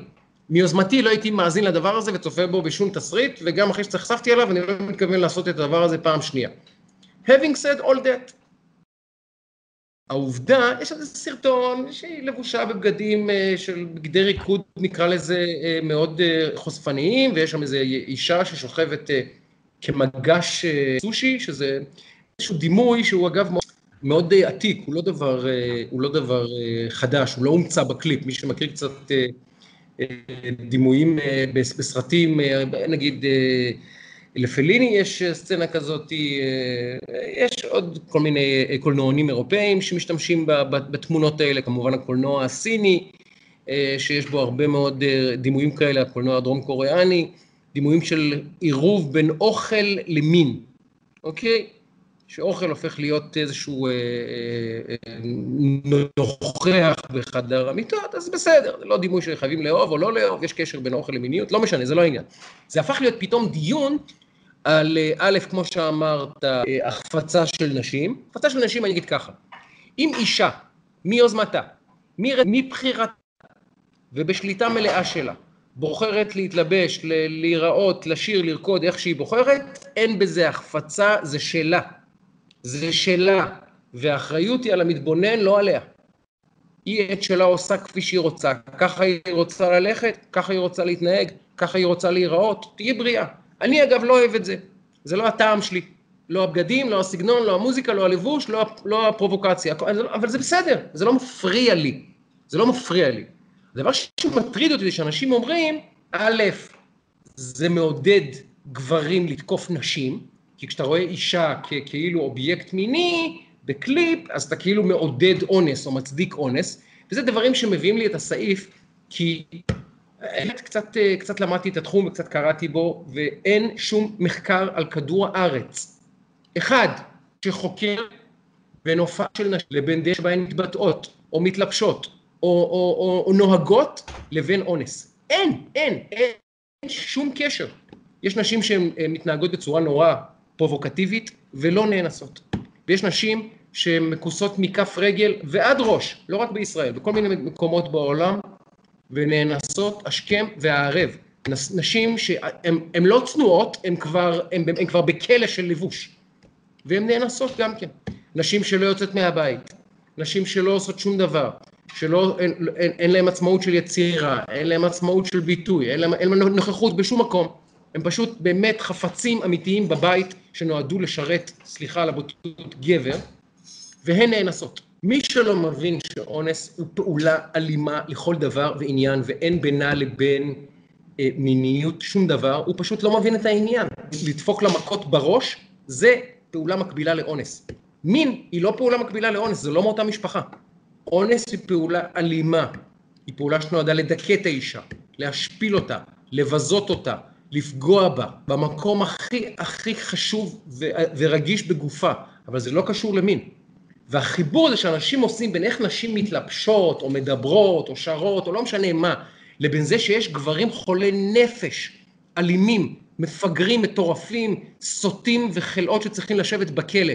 מיוזמתי לא הייתי מאזין לדבר הזה וצופה בו בשום תסריט, וגם אחרי שנחשפתי אליו, אני לא מתכוון לעשות את הדבר הזה פעם שנייה. Having said all that, העובדה, יש איזה סרטון שהיא לבושה בבגדים אה, של בגדי ריקוד, נקרא לזה, אה, מאוד אה, חושפניים, ויש שם איזו אישה ששוכבת כמגש סושי, שזה איזשהו דימוי שהוא אגב מאוד, מאוד עתיק, הוא לא, דבר, הוא לא דבר חדש, הוא לא הומצא בקליפ, מי שמכיר קצת דימויים בסרטים, נגיד לפליני יש סצנה כזאת, אה, יש עוד כל מיני אה, קולנוענים אירופאים שמשתמשים בתמונות האלה, כמובן הקולנוע הסיני, אה, שיש בו הרבה מאוד דימויים כאלה, הקולנוע הדרום קוריאני, דימויים של עירוב בין אוכל למין, אוקיי? שאוכל הופך להיות איזשהו אה, אה, אה, נוכח בחדר המיטות, אז בסדר, זה לא דימוי שחייבים לאהוב או לא לאהוב, יש קשר בין אוכל למיניות, לא משנה, זה לא העניין. זה הפך להיות פתאום דיון על א', כמו שאמרת, החפצה של נשים. החפצה של נשים, אני אגיד ככה, אם אישה, מיוזמתה, מבחירתה ובשליטה מלאה שלה, בוחרת להתלבש, להיראות, לשיר, לרקוד, איך שהיא בוחרת, אין בזה החפצה, זה שלה. זה שלה, והאחריות היא על המתבונן, לא עליה. היא את שלה עושה כפי שהיא רוצה, ככה היא רוצה ללכת, ככה היא רוצה להתנהג, ככה היא רוצה להיראות, תהיי בריאה. אני אגב לא אוהב את זה, זה לא הטעם שלי. לא הבגדים, לא הסגנון, לא המוזיקה, לא הלבוש, לא, לא הפרובוקציה, אבל זה בסדר, זה לא מפריע לי, זה לא מפריע לי. הדבר שמטריד אותי זה שאנשים אומרים, א', זה מעודד גברים לתקוף נשים, כי כשאתה רואה אישה ככאילו אובייקט מיני בקליפ, אז אתה כאילו מעודד אונס או מצדיק אונס, וזה דברים שמביאים לי את הסעיף, כי קצת, קצת למדתי את התחום וקצת קראתי בו, ואין שום מחקר על כדור הארץ. אחד, שחוקר בין הופעה של נשים לבין דרך שבהן מתבטאות, או מתלבשות, או, או, או, או נוהגות, לבין אונס. אין, אין, אין, אין שום קשר. יש נשים שהן מתנהגות בצורה נורא פרובוקטיבית ולא נאנסות. ויש נשים שהן מכוסות מכף רגל ועד ראש, לא רק בישראל, בכל מיני מקומות בעולם, ונאנסות השכם והערב. נשים שהן לא צנועות, הן כבר, כבר בכלא של לבוש. והן נאנסות גם כן. נשים שלא יוצאת מהבית, נשים שלא עושות שום דבר, שלא, אין, אין, אין להם עצמאות של יצירה, אין להם עצמאות של ביטוי, אין אין להם נוכחות בשום מקום. הם פשוט באמת חפצים אמיתיים בבית שנועדו לשרת, סליחה על הבוטות, גבר, והן נאנסות. מי שלא מבין שאונס הוא פעולה אלימה לכל דבר ועניין ואין בינה לבין אה, מיניות שום דבר, הוא פשוט לא מבין את העניין. לדפוק למכות בראש זה פעולה מקבילה לאונס. מין היא לא פעולה מקבילה לאונס, זה לא מאותה משפחה. אונס היא פעולה אלימה, היא פעולה שנועדה לדכא את האישה, להשפיל אותה, לבזות אותה, לפגוע בה, במקום הכי הכי חשוב ורגיש בגופה, אבל זה לא קשור למין. והחיבור הזה שאנשים עושים בין איך נשים מתלבשות, או מדברות, או שרות, או לא משנה מה, לבין זה שיש גברים חולי נפש, אלימים, מפגרים, מטורפים, סוטים וחלאות שצריכים לשבת בכלא,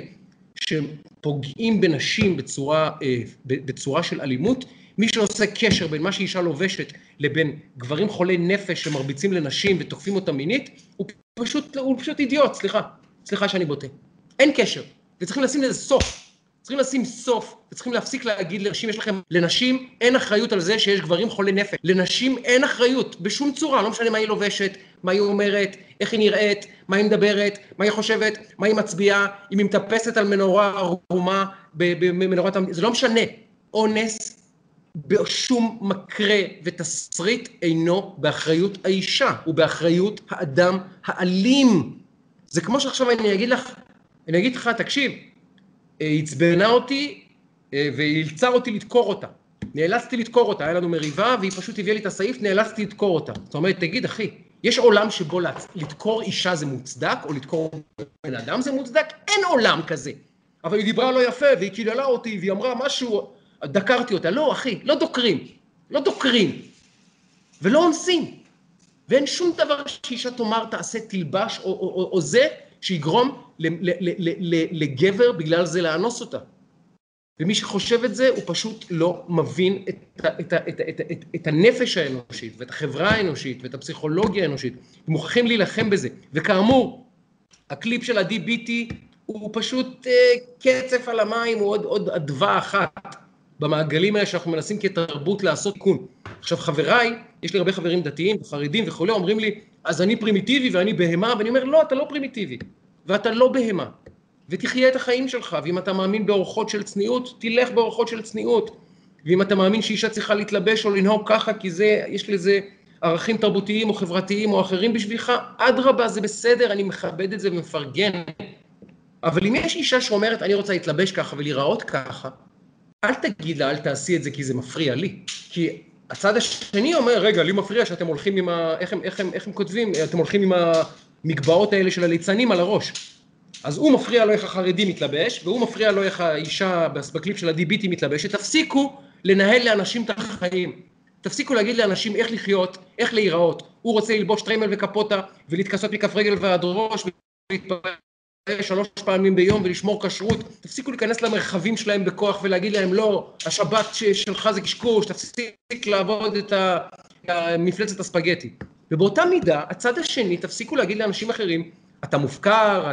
שפוגעים בנשים בצורה, אה, בצורה של אלימות, מי שעושה קשר בין מה שאישה לובשת לבין גברים חולי נפש שמרביצים לנשים ותוקפים אותה מינית, הוא פשוט, הוא פשוט אידיוט, סליחה, סליחה שאני בוטה. אין קשר, וצריכים לשים לזה סוף. צריכים לשים סוף, וצריכים להפסיק להגיד לנשים, יש לכם, לנשים אין אחריות על זה שיש גברים חולי נפש. לנשים אין אחריות, בשום צורה, לא משנה מה היא לובשת, מה היא אומרת, איך היא נראית, מה היא מדברת, מה היא חושבת, מה היא מצביעה, אם היא מטפסת על מנורה ערומה במנורת... זה לא משנה. אונס בשום מקרה ותסריט אינו באחריות האישה, הוא באחריות האדם האלים. זה כמו שעכשיו אני אגיד לך, אני אגיד לך, תקשיב, היא עצבנה אותי אה, ואילצה אותי לדקור אותה. נאלצתי לדקור אותה, היה לנו מריבה והיא פשוט הביאה לי את הסעיף, נאלצתי לדקור אותה. זאת אומרת, תגיד, אחי, יש עולם שבו לדקור אישה זה מוצדק, או לדקור בן אדם זה מוצדק? אין עולם כזה. אבל היא דיברה לא יפה, והיא קיללה אותי, והיא אמרה משהו, דקרתי אותה. לא, אחי, לא דוקרים. לא דוקרים. ולא אונסים. ואין שום דבר שאישה תאמר, תעשה, תלבש, או, או, או, או זה, שיגרום לגבר בגלל זה לאנוס אותה. ומי שחושב את זה, הוא פשוט לא מבין את, את, את, את, את, את הנפש האנושית, ואת החברה האנושית, ואת הפסיכולוגיה האנושית. הם מוכרחים להילחם בזה. וכאמור, הקליפ של DBT הוא פשוט אה, קצף על המים, הוא עוד אדווה אחת במעגלים האלה שאנחנו מנסים כתרבות לעשות תיקון. עכשיו, חבריי, יש לי הרבה חברים דתיים וחרדים וכולי, אומרים לי, אז אני פרימיטיבי ואני בהמה, ואני אומר, לא, אתה לא פרימיטיבי, ואתה לא בהמה, ותחיה את החיים שלך, ואם אתה מאמין באורחות של צניעות, תלך באורחות של צניעות, ואם אתה מאמין שאישה צריכה להתלבש או לנהוג ככה, כי זה, יש לזה ערכים תרבותיים או חברתיים או אחרים בשבילך, אדרבה, זה בסדר, אני מכבד את זה ומפרגן. אבל אם יש אישה שאומרת, אני רוצה להתלבש ככה ולהיראות ככה, אל תגיד לה, אל תעשי את זה כי זה מפריע לי. כי הצד השני אומר, רגע, לי מפריע שאתם הולכים עם ה... איך הם, איך הם, איך הם כותבים? אתם הולכים עם המגבעות האלה של הליצנים על הראש. אז הוא מפריע לו איך החרדי מתלבש, והוא מפריע לו איך האישה בקליפ של הדי-ביטי מתלבשת. תפסיקו לנהל לאנשים את החיים. תפסיקו להגיד לאנשים איך לחיות, איך להיראות. הוא רוצה ללבוש טריימל וקפוטה, ולהתכסות מכף רגל ועד ראש, ולהתפלל שלוש פעמים ביום ולשמור כשרות. תפסיקו להיכנס למרחבים שלהם בכוח ולהגיד להם, לא, השבת שלך זה קשקוש, תפסיק לעבוד את מפלצת הספגטי. ובאותה מידה, הצד השני, תפסיקו להגיד לאנשים אחרים, אתה מופקר,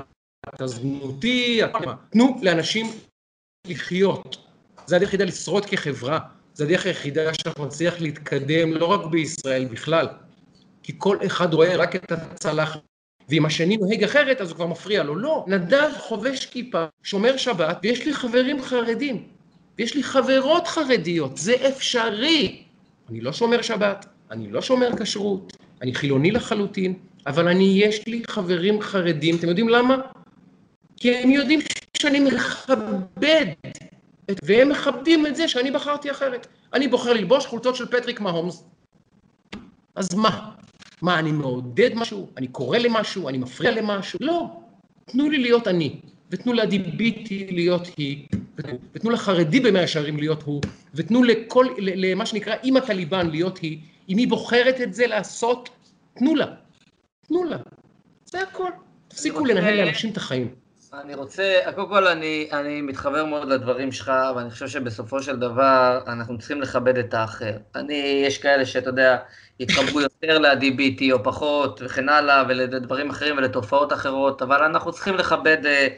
אתה זנותי, אתה... תנו לאנשים לחיות. זה הדרך היחידה לשרוד כחברה. זה הדרך היחידה שאנחנו נצליח להתקדם, לא רק בישראל, בכלל. כי כל אחד רואה רק את הצלחת, ואם השני נוהג אחרת, אז הוא כבר מפריע לו. לא, נדב חובש כיפה, שומר שבת, ויש לי חברים חרדים, ויש לי חברות חרדיות, זה אפשרי. אני לא שומר שבת, אני לא שומר כשרות, אני חילוני לחלוטין, אבל אני, יש לי חברים חרדים, אתם יודעים למה? כי הם יודעים שאני מכבד והם מכבדים את זה שאני בחרתי אחרת. אני בוחר ללבוש חולצות של פטריק מהומס, אז מה? מה, אני מעודד משהו? אני קורא למשהו? אני מפריע למשהו? לא. תנו לי להיות אני, ותנו לעדי ביטי להיות היא, ותנו לחרדי במאה שערים להיות הוא, ותנו לכל, למה שנקרא אימא טליבן להיות היא. אם היא בוחרת את זה לעשות, תנו לה. תנו לה. זה הכל. תפסיקו לנהל לאנשים את החיים. אני רוצה, קודם כל אני, אני מתחבר מאוד לדברים שלך, ואני חושב שבסופו של דבר אנחנו צריכים לכבד את האחר. אני, יש כאלה שאתה יודע, יתחברו יותר ל-DBT או פחות וכן הלאה, ולדברים אחרים ולתופעות אחרות, אבל אנחנו צריכים לכבד אה,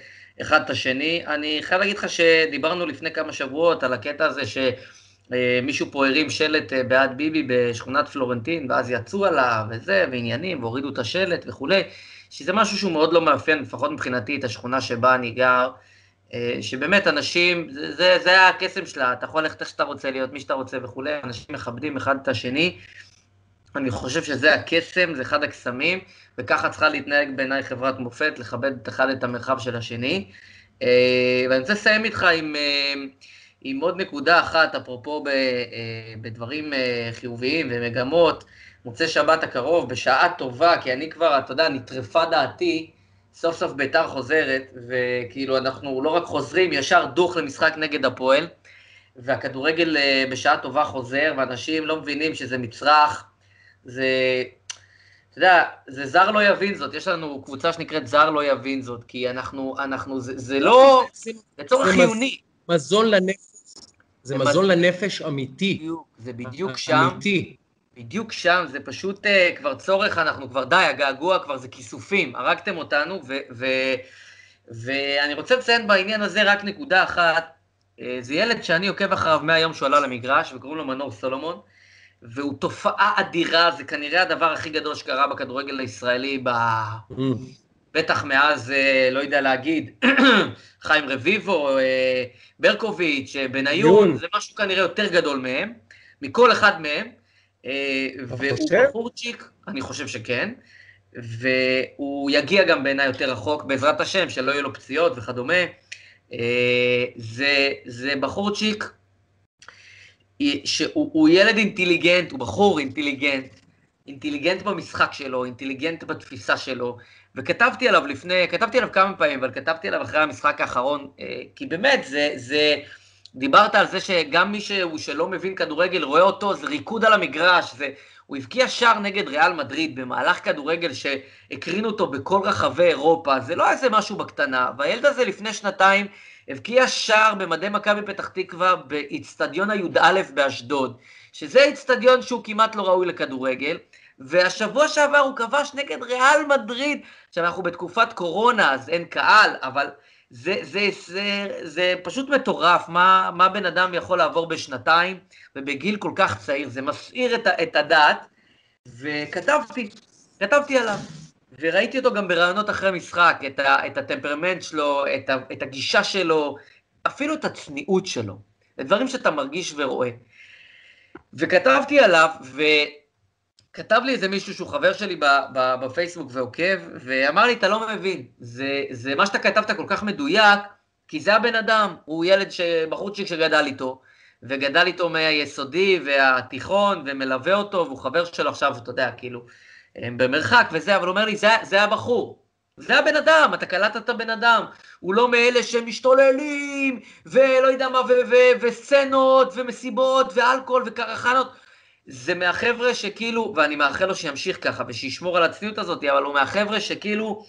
אחד את השני. אני חייב להגיד לך שדיברנו לפני כמה שבועות על הקטע הזה שמישהו פה הרים שלט אה, בעד ביבי בשכונת פלורנטין, ואז יצאו עליו וזה, ועניינים, והורידו את השלט וכולי. שזה משהו שהוא מאוד לא מאפיין, לפחות מבחינתי, את השכונה שבה אני גר, אה, שבאמת אנשים, זה, זה, זה הקסם שלה, אתה יכול ללכת איך שאתה רוצה להיות, מי שאתה רוצה וכולי, אנשים מכבדים אחד את השני. אני חושב שזה הקסם, זה אחד הקסמים, וככה צריכה להתנהג בעיניי חברת מופת, לכבד את אחד את המרחב של השני. אה, ואני רוצה לסיים איתך עם, אה, עם עוד נקודה אחת, אפרופו בדברים חיוביים ומגמות. מוצאי שבת הקרוב, בשעה טובה, כי אני כבר, אתה יודע, נטרפה דעתי, סוף סוף ביתר חוזרת, וכאילו אנחנו לא רק חוזרים, ישר דוך למשחק נגד הפועל, והכדורגל אה, בשעה טובה חוזר, ואנשים לא מבינים שזה מצרך, זה... אתה יודע, זה זר לא יבין זאת, יש לנו קבוצה שנקראת זר לא יבין זאת, כי אנחנו, אנחנו, זה, זה לא, זה צורך חיוני. מזון לנפש, זה מזון לנפש אמיתי. בדיוק, זה בדיוק שם. אמיתי. בדיוק שם, זה פשוט uh, כבר צורך, אנחנו כבר די, הגעגוע כבר זה כיסופים, הרגתם אותנו, ואני רוצה לציין בעניין הזה רק נקודה אחת, uh, זה ילד שאני עוקב אחריו מהיום שהוא עלה למגרש, וקוראים לו מנור סולומון, והוא תופעה אדירה, זה כנראה הדבר הכי גדול שקרה בכדורגל הישראלי, ב... Mm. בטח מאז, uh, לא יודע להגיד, [clears throat] חיים רביבו, ברקוביץ', בניון, זה משהו כנראה יותר גדול מהם, מכל אחד מהם. אה, והוא בחורצ'יק, אני חושב שכן, והוא יגיע גם בעיניי יותר רחוק, בעזרת השם, שלא יהיו לו פציעות וכדומה. אה, זה, זה בחורצ'יק שהוא ילד אינטליגנט, הוא בחור אינטליגנט, אינטליגנט במשחק שלו, אינטליגנט בתפיסה שלו, וכתבתי עליו לפני, כתבתי עליו כמה פעמים, אבל כתבתי עליו אחרי המשחק האחרון, אה, כי באמת, זה, זה, דיברת על זה שגם מי שהוא שלא מבין כדורגל רואה אותו, זה ריקוד על המגרש, זה... הוא הבקיע שער נגד ריאל מדריד במהלך כדורגל שהקרינו אותו בכל רחבי אירופה, זה לא איזה משהו בקטנה, והילד הזה לפני שנתיים הבקיע שער במדי מכבי פתח תקווה באיצטדיון הי"א באשדוד, שזה איצטדיון שהוא כמעט לא ראוי לכדורגל, והשבוע שעבר הוא כבש נגד ריאל מדריד. עכשיו, אנחנו בתקופת קורונה, אז אין קהל, אבל זה, זה, זה, זה פשוט מטורף, מה, מה בן אדם יכול לעבור בשנתיים ובגיל כל כך צעיר, זה מסעיר את, את הדעת, וכתבתי, כתבתי עליו. וראיתי אותו גם בראיונות אחרי משחק, את, ה, את הטמפרמנט שלו, את, ה, את הגישה שלו, אפילו את הצניעות שלו. זה דברים שאתה מרגיש ורואה. וכתבתי עליו, ו... כתב לי איזה מישהו שהוא חבר שלי בפייסבוק ועוקב, ואמר לי, אתה לא מבין, זה, זה מה שאתה כתבת כל כך מדויק, כי זה הבן אדם, הוא ילד, בחורצ'יק שגדל איתו, וגדל איתו מהיסודי והתיכון, ומלווה אותו, והוא חבר שלו עכשיו, אתה יודע, כאילו, הם במרחק וזה, אבל הוא אומר לי, זה, זה הבחור. זה הבן אדם, אתה קלטת את הבן אדם. הוא לא מאלה שמשתוללים, ולא יודע מה, וסצנות, ומסיבות, ואלכוהול, וקרחנות. זה מהחבר'ה שכאילו, ואני מאחל לו שימשיך ככה, ושישמור על הצניעות הזאת, אבל הוא מהחבר'ה שכאילו,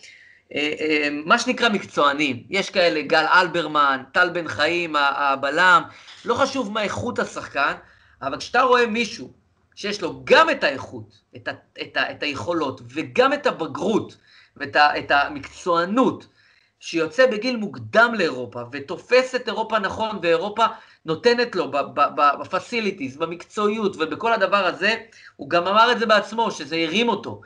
אה, אה, מה שנקרא מקצוענים. יש כאלה, גל אלברמן, טל בן חיים, הבלם, לא חשוב מה איכות השחקן, אבל כשאתה רואה מישהו שיש לו גם את האיכות, את, ה, את, ה, את היכולות, וגם את הבגרות, ואת ה, את המקצוענות, שיוצא בגיל מוקדם לאירופה, ותופס את אירופה נכון, ואירופה נותנת לו בפסיליטיז, במקצועיות ובכל הדבר הזה, הוא גם אמר את זה בעצמו, שזה הרים אותו.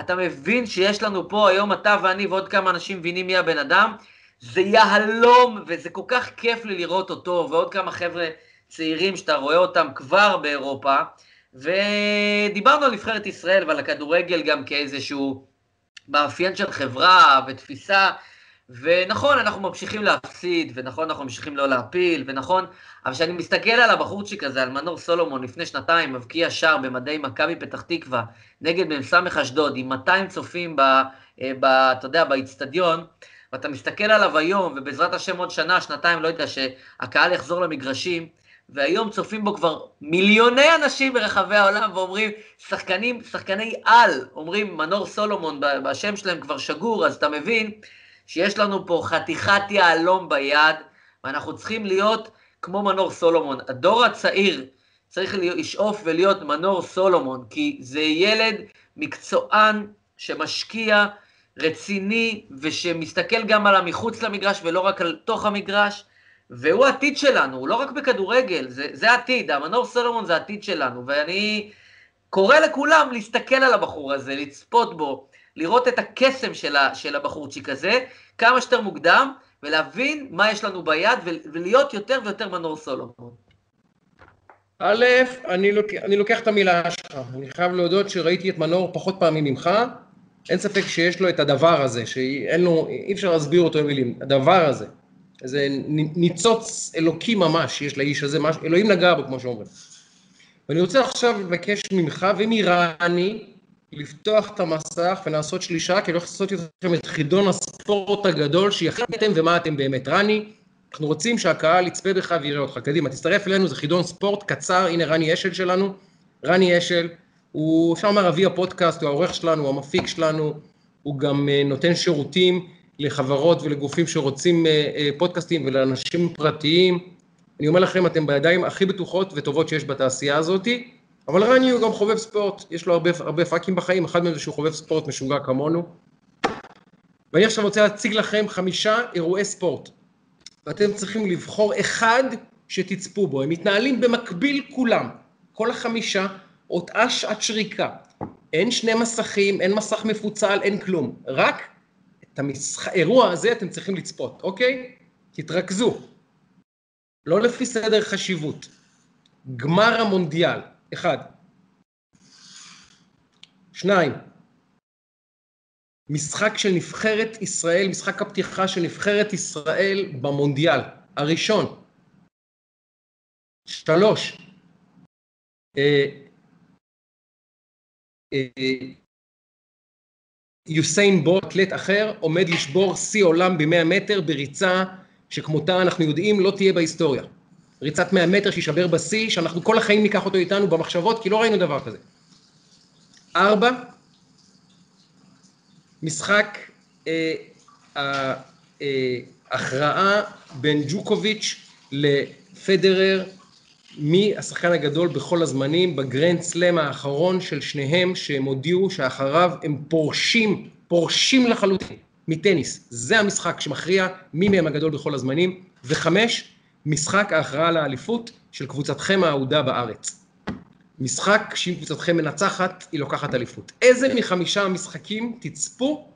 אתה מבין שיש לנו פה היום, אתה ואני ועוד כמה אנשים מבינים מי הבן אדם, זה יהלום, וזה כל כך כיף לי לראות אותו, ועוד כמה חבר'ה צעירים שאתה רואה אותם כבר באירופה, ודיברנו על נבחרת ישראל ועל הכדורגל גם כאיזשהו מאפיין של חברה ותפיסה, ונכון, אנחנו ממשיכים להפסיד, ונכון, אנחנו ממשיכים לא להפיל, ונכון, אבל כשאני מסתכל על הבחורצ'יק הזה, על מנור סולומון, לפני שנתיים, מבקיע שער במדי מכבי פתח תקווה, נגד מ"ס אשדוד, עם 200 צופים, ב, אה, ב, אתה יודע, באיצטדיון, ואתה מסתכל עליו היום, ובעזרת השם עוד שנה, שנתיים, לא יודע, שהקהל יחזור למגרשים, והיום צופים בו כבר מיליוני אנשים ברחבי העולם ואומרים, שחקנים, שחקני על, אומרים מנור סולומון, בשם שלהם כבר שגור, אז אתה מבין שיש לנו פה חתיכת יהלום ביד, ואנחנו צריכים להיות כמו מנור סולומון. הדור הצעיר צריך לשאוף ולהיות מנור סולומון, כי זה ילד מקצוען שמשקיע, רציני, ושמסתכל גם על המחוץ למגרש ולא רק על תוך המגרש, והוא העתיד שלנו, הוא לא רק בכדורגל, זה, זה העתיד, המנור סולומון זה העתיד שלנו, ואני קורא לכולם להסתכל על הבחור הזה, לצפות בו, לראות את הקסם של, ה, של הבחורצ'יק הזה, כמה שיותר מוקדם, ולהבין מה יש לנו ביד, ולהיות יותר ויותר מנור סולומון. א', אני, לוק... אני לוקח את המילה שלך, אני חייב להודות שראיתי את מנור פחות פעמים ממך, אין ספק שיש לו את הדבר הזה, שאין לו, אי אפשר להסביר אותו במילים, הדבר הזה, איזה ניצוץ אלוקי ממש יש לאיש הזה, מש... אלוהים נגע בו כמו שאומרים. ואני רוצה עכשיו לבקש ממך ומרני, לפתוח את המסך ולעשות שלישה, כי אני הולך לעשות אתכם את חידון הספורט הגדול, שיחליטם ומה אתם באמת. רני, אנחנו רוצים שהקהל יצפה בך ויראה אותך. קדימה, תצטרף אלינו, זה חידון ספורט קצר, הנה רני אשל שלנו. רני אשל, הוא, אפשר לומר, אבי הפודקאסט, הוא העורך שלנו, הוא המפיק שלנו, הוא גם uh, נותן שירותים לחברות ולגופים שרוצים uh, uh, פודקאסטים ולאנשים פרטיים. אני אומר לכם, אתם בידיים הכי בטוחות וטובות שיש בתעשייה הזאתי. אבל רני הוא גם חובב ספורט, יש לו הרבה, הרבה פאקים בחיים, אחד מהם זה שהוא חובב ספורט משוגע כמונו. ואני עכשיו רוצה להציג לכם חמישה אירועי ספורט, ואתם צריכים לבחור אחד שתצפו בו, הם מתנהלים במקביל כולם, כל החמישה, אותה שעת שריקה. אין שני מסכים, אין מסך מפוצל, אין כלום, רק את האירוע הזה אתם צריכים לצפות, אוקיי? תתרכזו. לא לפי סדר חשיבות. גמר המונדיאל, אחד. שניים, משחק של נבחרת ישראל, משחק הפתיחה של נבחרת ישראל במונדיאל, הראשון. שלוש, אה, אה, יוסיין בו, אתלט אחר, עומד לשבור שיא עולם ב-100 מטר בריצה שכמותה אנחנו יודעים לא תהיה בהיסטוריה. ריצת 100 מטר שישבר בשיא, שאנחנו כל החיים ניקח אותו איתנו במחשבות, כי לא ראינו דבר כזה. ארבע, משחק אה, ההכרעה בין ג'וקוביץ' לפדרר, מי השחקן הגדול בכל הזמנים בגרנד סלאם האחרון של שניהם, שהם הודיעו שאחריו הם פורשים, פורשים לחלוטין מטניס. זה המשחק שמכריע מי מהם הגדול בכל הזמנים. וחמש, משחק ההכרעה לאליפות של קבוצתכם האהודה בארץ. משחק שאם קבוצתכם מנצחת, היא לוקחת אליפות. איזה מחמישה המשחקים תצפו?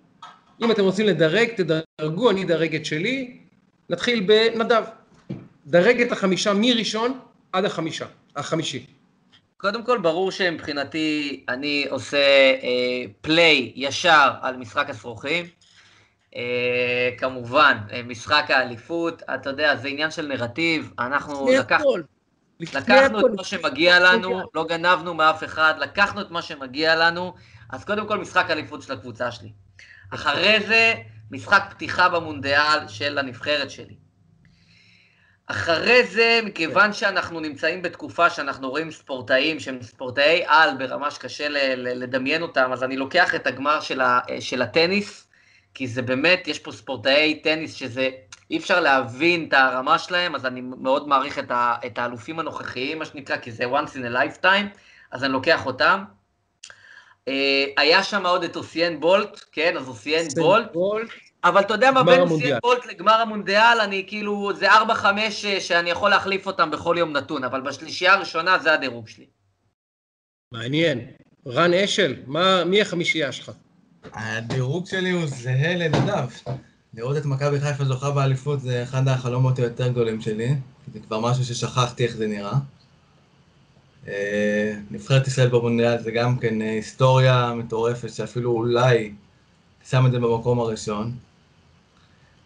אם אתם רוצים לדרג, תדרגו, אני אדרג את שלי. נתחיל בנדב. דרג את החמישה מראשון עד החמישה, החמישי. קודם כל, ברור שמבחינתי אני עושה אה, פליי ישר על משחק הסרוכים. אה, כמובן, אה, משחק האליפות, אתה יודע, זה עניין של נרטיב, אנחנו לקחנו... לקחנו את מה שמגיע לנו, לא גנבנו מאף אחד, לקחנו את מה שמגיע לנו, אז קודם כל משחק אליפות של הקבוצה שלי. אחרי זה, משחק פתיחה במונדיאל של הנבחרת שלי. אחרי זה, מכיוון שאנחנו נמצאים בתקופה שאנחנו רואים ספורטאים שהם ספורטאי על ברמה שקשה לדמיין אותם, אז אני לוקח את הגמר של, ה- של הטניס, כי זה באמת, יש פה ספורטאי טניס שזה, אי אפשר להבין את הרמה שלהם, אז אני מאוד מעריך את, ה- את האלופים הנוכחיים, מה שנקרא, כי זה once in a lifetime, אז אני לוקח אותם. אה, היה שם עוד את אוסיאן בולט, כן, אז אוסיאן בולט, בולט. אבל אתה יודע מה, בין. אוסיאן בולט לגמר המונדיאל, אני כאילו, זה 4-5 שאני יכול להחליף אותם בכל יום נתון, אבל בשלישייה הראשונה זה הדירוג שלי. מעניין. רן אשל, מה- מי החמישייה שלך? הדירוג שלי הוא זהה לנדב. לראות את מכבי חיפה זוכה באליפות זה אחד החלומות היותר גדולים שלי. זה כבר משהו ששכחתי איך זה נראה. אה, נבחרת ישראל במונדיאל זה גם כן אה, היסטוריה מטורפת שאפילו אולי שם את זה במקום הראשון.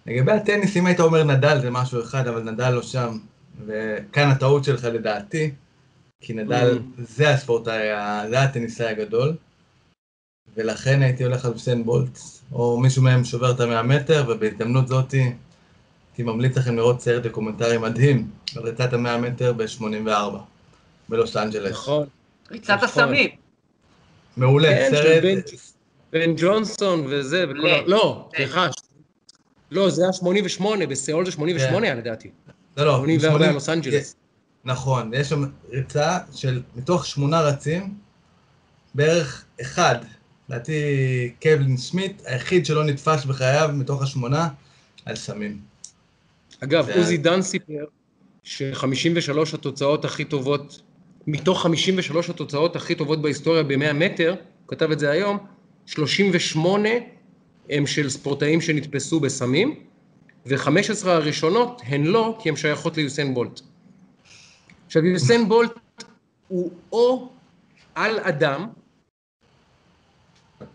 לגבי הטניס, אם היית אומר נדל זה משהו אחד, אבל נדל לא שם. וכאן הטעות שלך לדעתי, כי נדל זה הספורטאי, זה הטניסאי הגדול. ולכן הייתי הולך על יוסיין בולט, או מישהו מהם שובר את המאה מטר, ובהזדמנות זאתי הייתי ממליץ לכם לראות סרט דוקומנטרי מדהים על ריצת המאה מטר ב-84, בלוס אנג'לס. נכון. ריצת נכון. הסמים. מעולה, כן, סרט... בן- בן ג'ונסון וזה, וכל ה... לא, סליחה. לא, זה היה 88, בסיאול זה 88 כן. היה לדעתי. לא, לא, 84 80 לוס אנג'לס. נכון, יש שם ריצה של, מתוך שמונה רצים, בערך אחד, לדעתי קוולין שמיט, היחיד שלא נתפס בחייו מתוך השמונה, על סמים. אגב, עוזי דן סיפר ש-53 התוצאות הכי טובות, מתוך 53 התוצאות הכי טובות בהיסטוריה ב-100 מטר, הוא כתב את זה היום, 38 הם של ספורטאים שנתפסו בסמים, ו-15 הראשונות הן לא, כי הן שייכות ליוסיין בולט. עכשיו, יוסיין בולט הוא או על אדם,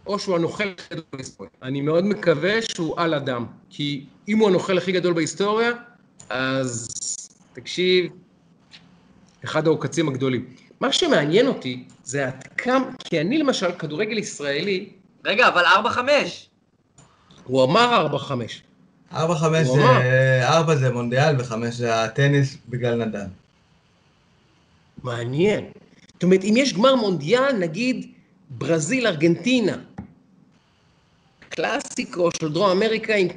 או שהוא הנוכל הכי גדול בהיסטוריה. אני מאוד מקווה שהוא על אדם, כי אם הוא הנוכל הכי גדול בהיסטוריה, אז תקשיב, אחד העוקצים הגדולים. מה שמעניין אותי זה עד כמה, כי אני למשל, כדורגל ישראלי, רגע, אבל 4-5. הוא אמר 4-5. ארבע, חמש, הוא אמר. אה, ארבע זה מונדיאל וחמש זה הטניס בגלל נדל. מעניין. זאת אומרת, אם יש גמר מונדיאל, נגיד ברזיל, ארגנטינה, קלאסיקו של דרום אמריקה עם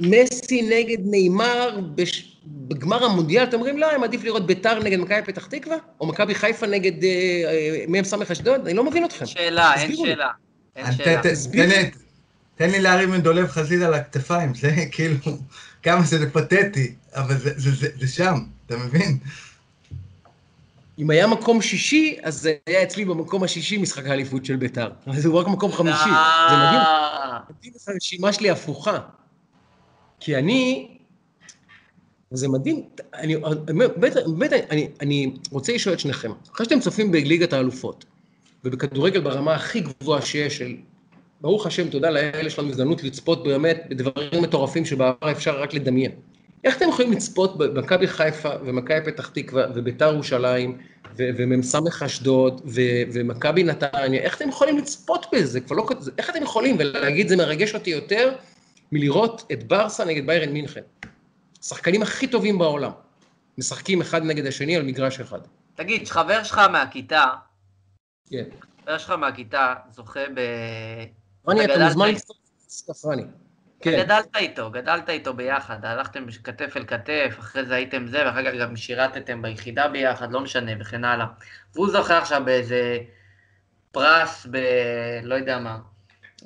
מסי נגד נאמר בש... בגמר המונדיאל, אתם אומרים, לא, הם עדיף לראות ביתר נגד מכבי פתח תקווה, או מכבי חיפה נגד אה, אה, מ"ס אשדוד? אני לא מבין אתכם. שאלה, אין. שאלה. אין ת- שאלה. תן לי- תן לי להרים את דולב חזיזה על הכתפיים, זה [laughs] כאילו, כמה שזה פתטי, אבל זה- זה- זה זה שם, אתה מבין? אם היה מקום שישי, אז זה היה אצלי במקום השישי משחק האליפות של ביתר. אבל זה רק מקום חמישי. זה מדהים. אה, מדהים איך הרשימה שלי הפוכה. כי אני, וזה מדהים, אני באמת, באמת אני, אני רוצה לשאול את שניכם, אחרי שאתם צופים בליגת האלופות, ובכדורגל ברמה הכי גבוהה שיש, של ברוך השם, תודה לאל, יש לנו הזדמנות לצפות באמת בדברים מטורפים שבעבר אפשר רק לדמיין. איך אתם יכולים לצפות במכבי חיפה ומכבי פתח תקווה וביתר ירושלים ומ"ס אשדוד ומכבי נתניה, איך אתם יכולים לצפות בזה? כבר לא, איך אתם יכולים? ולהגיד, זה מרגש אותי יותר מלראות את ברסה נגד ביירן מינכן. השחקנים הכי טובים בעולם. משחקים אחד נגד השני על מגרש אחד. תגיד, חבר שלך מהכיתה, כן. חבר שלך מהכיתה זוכה ב... רני, אתה מוזמן. להצטרף, רני. כן. גדלת איתו, גדלת איתו ביחד, הלכתם כתף אל כתף, אחרי זה הייתם זה, ואחר כך גם שירתתם ביחידה ביחד, לא משנה, וכן הלאה. והוא זוכה עכשיו באיזה פרס, ב... לא יודע מה.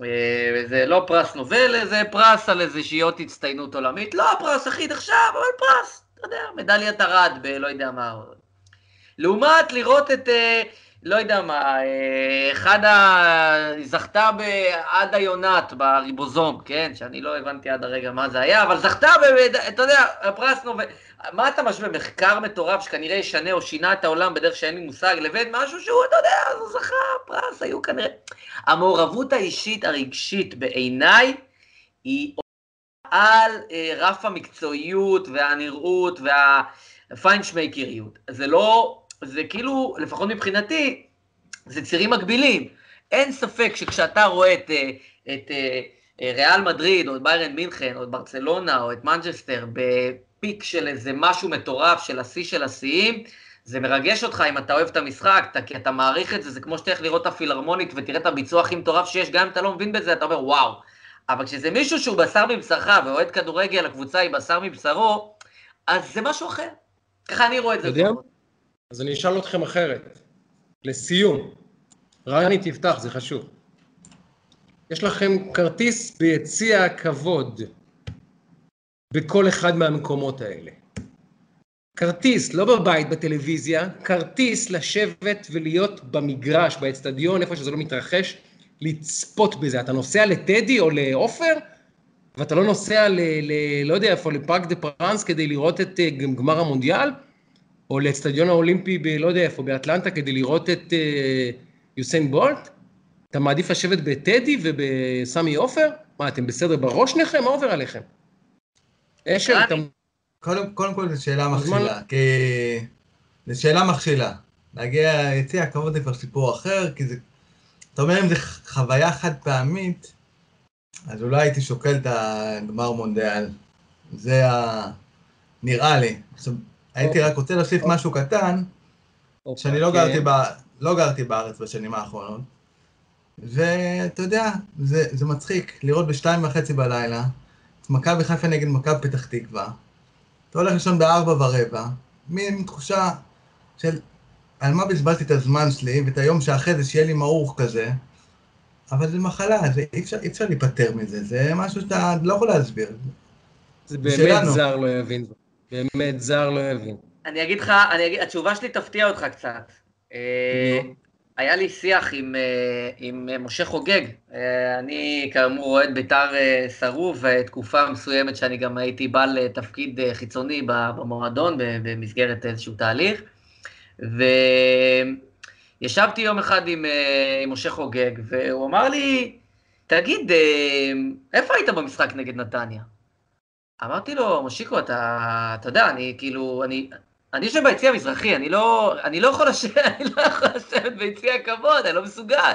אה, זה לא פרס נובל, זה פרס על איזה שהיות הצטיינות עולמית. לא הפרס הכי נחשב, אבל פרס, אתה יודע, מדליית ארד בלא יודע מה. לעומת לראות את, אה, לא יודע מה, אחד ה... זכתה בעדה יונת בריבוזום, כן? שאני לא הבנתי עד הרגע מה זה היה, אבל זכתה, ב... אתה יודע, הפרס נובל... מה אתה משווה? מחקר מטורף שכנראה ישנה או שינה את העולם בדרך שאין לי מושג, לבין משהו שהוא, אתה יודע, הוא זכה פרס, היו כנראה... המעורבות האישית הרגשית בעיניי היא על אה, רף המקצועיות והנראות והפיינשמייקריות. זה לא, זה כאילו, לפחות מבחינתי, זה צירים מקבילים. אין ספק שכשאתה רואה את, אה, את, את ריאל מדריד, או את ביירן מינכן, או את ברצלונה, או את מנצ'סטר, ב peak של איזה משהו מטורף של השיא של השיאים, זה מרגש אותך אם אתה אוהב את המשחק, אתה, כי אתה מעריך את זה, זה כמו שתלך לראות את הפילהרמונית ותראה את הביצוע הכי מטורף שיש, גם אם אתה לא מבין בזה, אתה אומר וואו. אבל כשזה מישהו שהוא בשר מבשרך ואוהד כדורגל, הקבוצה היא בשר מבשרו, אז זה משהו אחר. ככה אני רואה את זה. אתה יודע? אז אני אשאל אתכם אחרת. לסיום, רני תפתח, זה חשוב. יש לכם כרטיס ביציע הכבוד בכל אחד מהמקומות האלה. כרטיס, לא בבית, בטלוויזיה, כרטיס לשבת ולהיות במגרש, באצטדיון, איפה שזה לא מתרחש, לצפות בזה. אתה נוסע לטדי או לעופר, ואתה לא נוסע ל... ל לא יודע איפה, לפארק דה פרנס כדי לראות את uh, גמר המונדיאל, או לאצטדיון האולימפי ב... לא יודע איפה, באטלנטה כדי לראות את uh, יוסיין בולט? אתה מעדיף לשבת בטדי ובסמי עופר? מה, אתם בסדר בראש שניכם? מה עובר עליכם? אשר, אתה... קודם, קודם כל זו שאלה מכשילה, כי... זו שאלה מכשילה. להגיע יציע הכבוד זה כבר סיפור אחר, כי זה... אתה אומר אם זו חוויה חד פעמית, אז אולי הייתי שוקל את הגמר מונדיאל. זה ה... נראה לי. עכשיו, הייתי רק רוצה להוסיף משהו קטן, שאני לא גרתי, ב... לא גרתי בארץ בשנים האחרונות, ואתה יודע, זה, זה מצחיק לראות בשתיים וחצי בלילה את מכבי חיפה נגד מכבי פתח תקווה. אתה הולך לישון בארבע ורבע, מין תחושה של על מה בזבזתי את הזמן שלי ואת היום שאחרי זה שיהיה לי מעוך כזה, אבל זה מחלה, זה, אי, אפשר, אי אפשר להיפטר מזה, זה משהו שאתה לא יכול להסביר. זה באמת שלנו. זר לא יבין, באמת זר לא יבין. אני אגיד לך, אני אגיד, התשובה שלי תפתיע אותך קצת. אה, היה לי שיח עם, אה, עם משה חוגג. אה, אני כאמור אוהד בית"ר שרוף, תקופה מסוימת שאני גם הייתי בעל תפקיד חיצוני במועדון במסגרת איזשהו תהליך. וישבתי יום אחד עם, עם משה חוגג, והוא אמר לי, תגיד, איפה היית במשחק נגד נתניה? אמרתי לו, מושיקו, אתה, אתה יודע, אני כאילו, אני, אני יושב ביציע המזרחי, אני לא, אני לא [laughs] אני לא יכול לשבת ביציע הכבוד, אני לא מסוגל.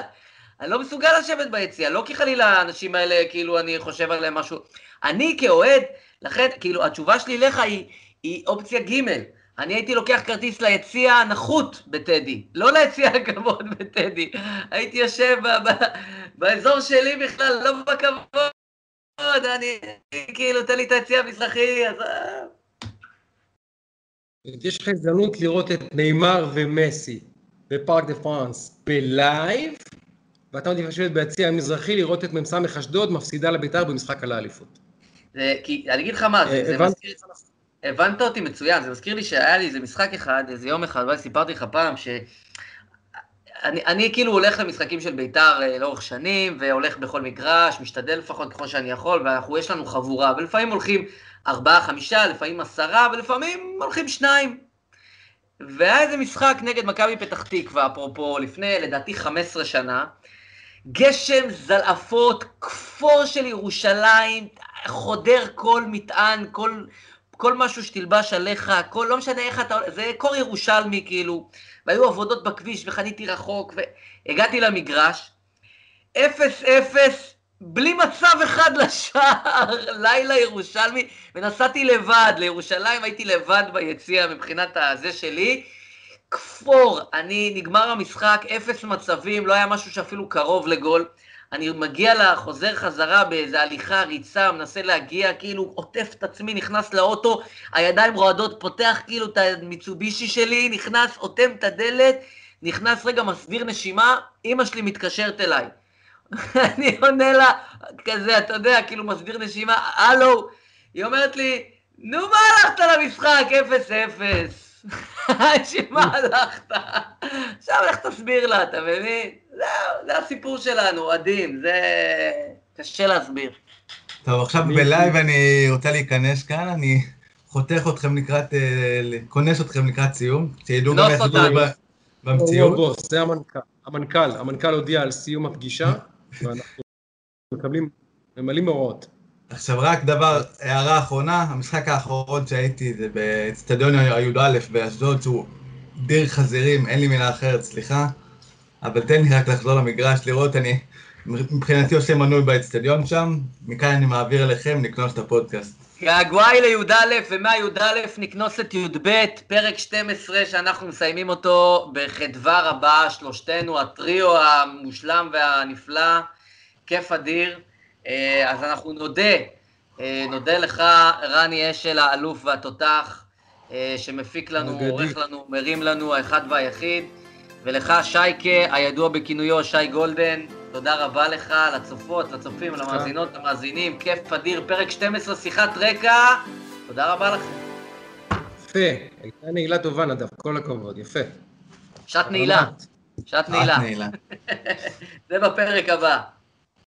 אני לא מסוגל לשבת ביציע, לא כי חלילה האנשים האלה, כאילו, אני חושב עליהם משהו. אני כאוהד, לכן, כאילו, התשובה שלי אליך היא, היא אופציה ג'. אני הייתי לוקח כרטיס ליציע הנחות בטדי, לא ליציע הכבוד בטדי. הייתי יושב ב- ב- באזור שלי בכלל, לא בכבוד, אני, כאילו, תן לי את היציע המזרחי, אז... יש לך הזדמנות לראות את נאמר ומסי בפארק דה פרנס ב live, ואתה מעדיף לשבת ביציע המזרחי לראות את מ"ס אשדוד מפסידה לביתר במשחק על האליפות. כי אני אגיד לך מה, זה, זה מזכיר... הבנת אותי מצוין, זה מזכיר לי שהיה לי איזה משחק אחד, איזה יום אחד, אולי סיפרתי לך פעם, ש... אני, אני כאילו הולך למשחקים של בית"ר אה, לאורך שנים, והולך בכל מגרש, משתדל לפחות ככל שאני יכול, ויש לנו חבורה, ולפעמים הולכים ארבעה, חמישה, לפעמים עשרה, ולפעמים הולכים שניים. והיה איזה משחק נגד מכבי פתח תקווה, אפרופו, לפני לדעתי 15 שנה, גשם, זלעפות, כפור של ירושלים, חודר כל מטען, כל, כל משהו שתלבש עליך, כל, לא משנה איך אתה, זה קור ירושלמי כאילו, והיו עבודות בכביש וחניתי רחוק, והגעתי למגרש, אפס אפס, בלי מצב אחד לשער, [laughs] לילה ירושלמי, ונסעתי לבד לירושלים, הייתי לבד ביציע מבחינת הזה שלי. כפור, אני, נגמר המשחק, אפס מצבים, לא היה משהו שאפילו קרוב לגול. אני מגיע לה, חוזר חזרה באיזה הליכה, ריצה, מנסה להגיע, כאילו עוטף את עצמי, נכנס לאוטו, הידיים רועדות, פותח כאילו את המיצובישי שלי, נכנס, אוטם את הדלת, נכנס רגע, מסביר נשימה, אימא שלי מתקשרת אליי. [laughs] אני עונה לה, כזה, אתה יודע, כאילו מסביר נשימה, הלו, היא אומרת לי, נו מה הלכת למשחק, אפס אפס. שמה הלכת? עכשיו איך תסביר לה, אתה מבין? זהו, זה הסיפור שלנו, אוהדים, זה קשה להסביר. טוב, עכשיו בלייב אני רוצה להיכנס כאן, אני חותך אתכם לקראת, כונס אתכם לקראת סיום, שידעו גם איך זה במציאות. זה המנכ"ל, המנכ"ל, המנכ"ל הודיע על סיום הפגישה, [laughs] ואנחנו מקבלים, ממלאים הוראות. עכשיו רק דבר, הערה אחרונה, המשחק האחרון שהייתי זה באצטדיון הי"א באשדוד, שהוא דיר חזירים, אין לי מילה אחרת, סליחה, אבל תן לי רק לחזור למגרש, לראות, אני מבחינתי עושה מנוי באצטדיון שם, מכאן אני מעביר אליכם לקנוס את הפודקאסט. געגועי לי"א, ומהי"א נקנוס את י"ב, פרק 12 שאנחנו מסיימים אותו בחדווה רבה, שלושתנו, הטריו המושלם והנפלא, כיף אדיר. אה, אז אנחנו נודה, אה, נודה לך, רני אשל, האלוף והתותח, אה, שמפיק לנו. עורך לנו, מרים לנו, האחד והיחיד, ולך, שייקה, הידוע בכינויו שי גולדן, תודה רבה לך, לצופות, לצופים, למאזינות, למאזינים, כיף אדיר, פרק 12, שיחת רקע, תודה רבה לכם. יפה, הייתה נעילה טובה, נדב, כל הכבוד, יפה. שעת נעילה, שעת נעילה. [laughs] זה בפרק הבא.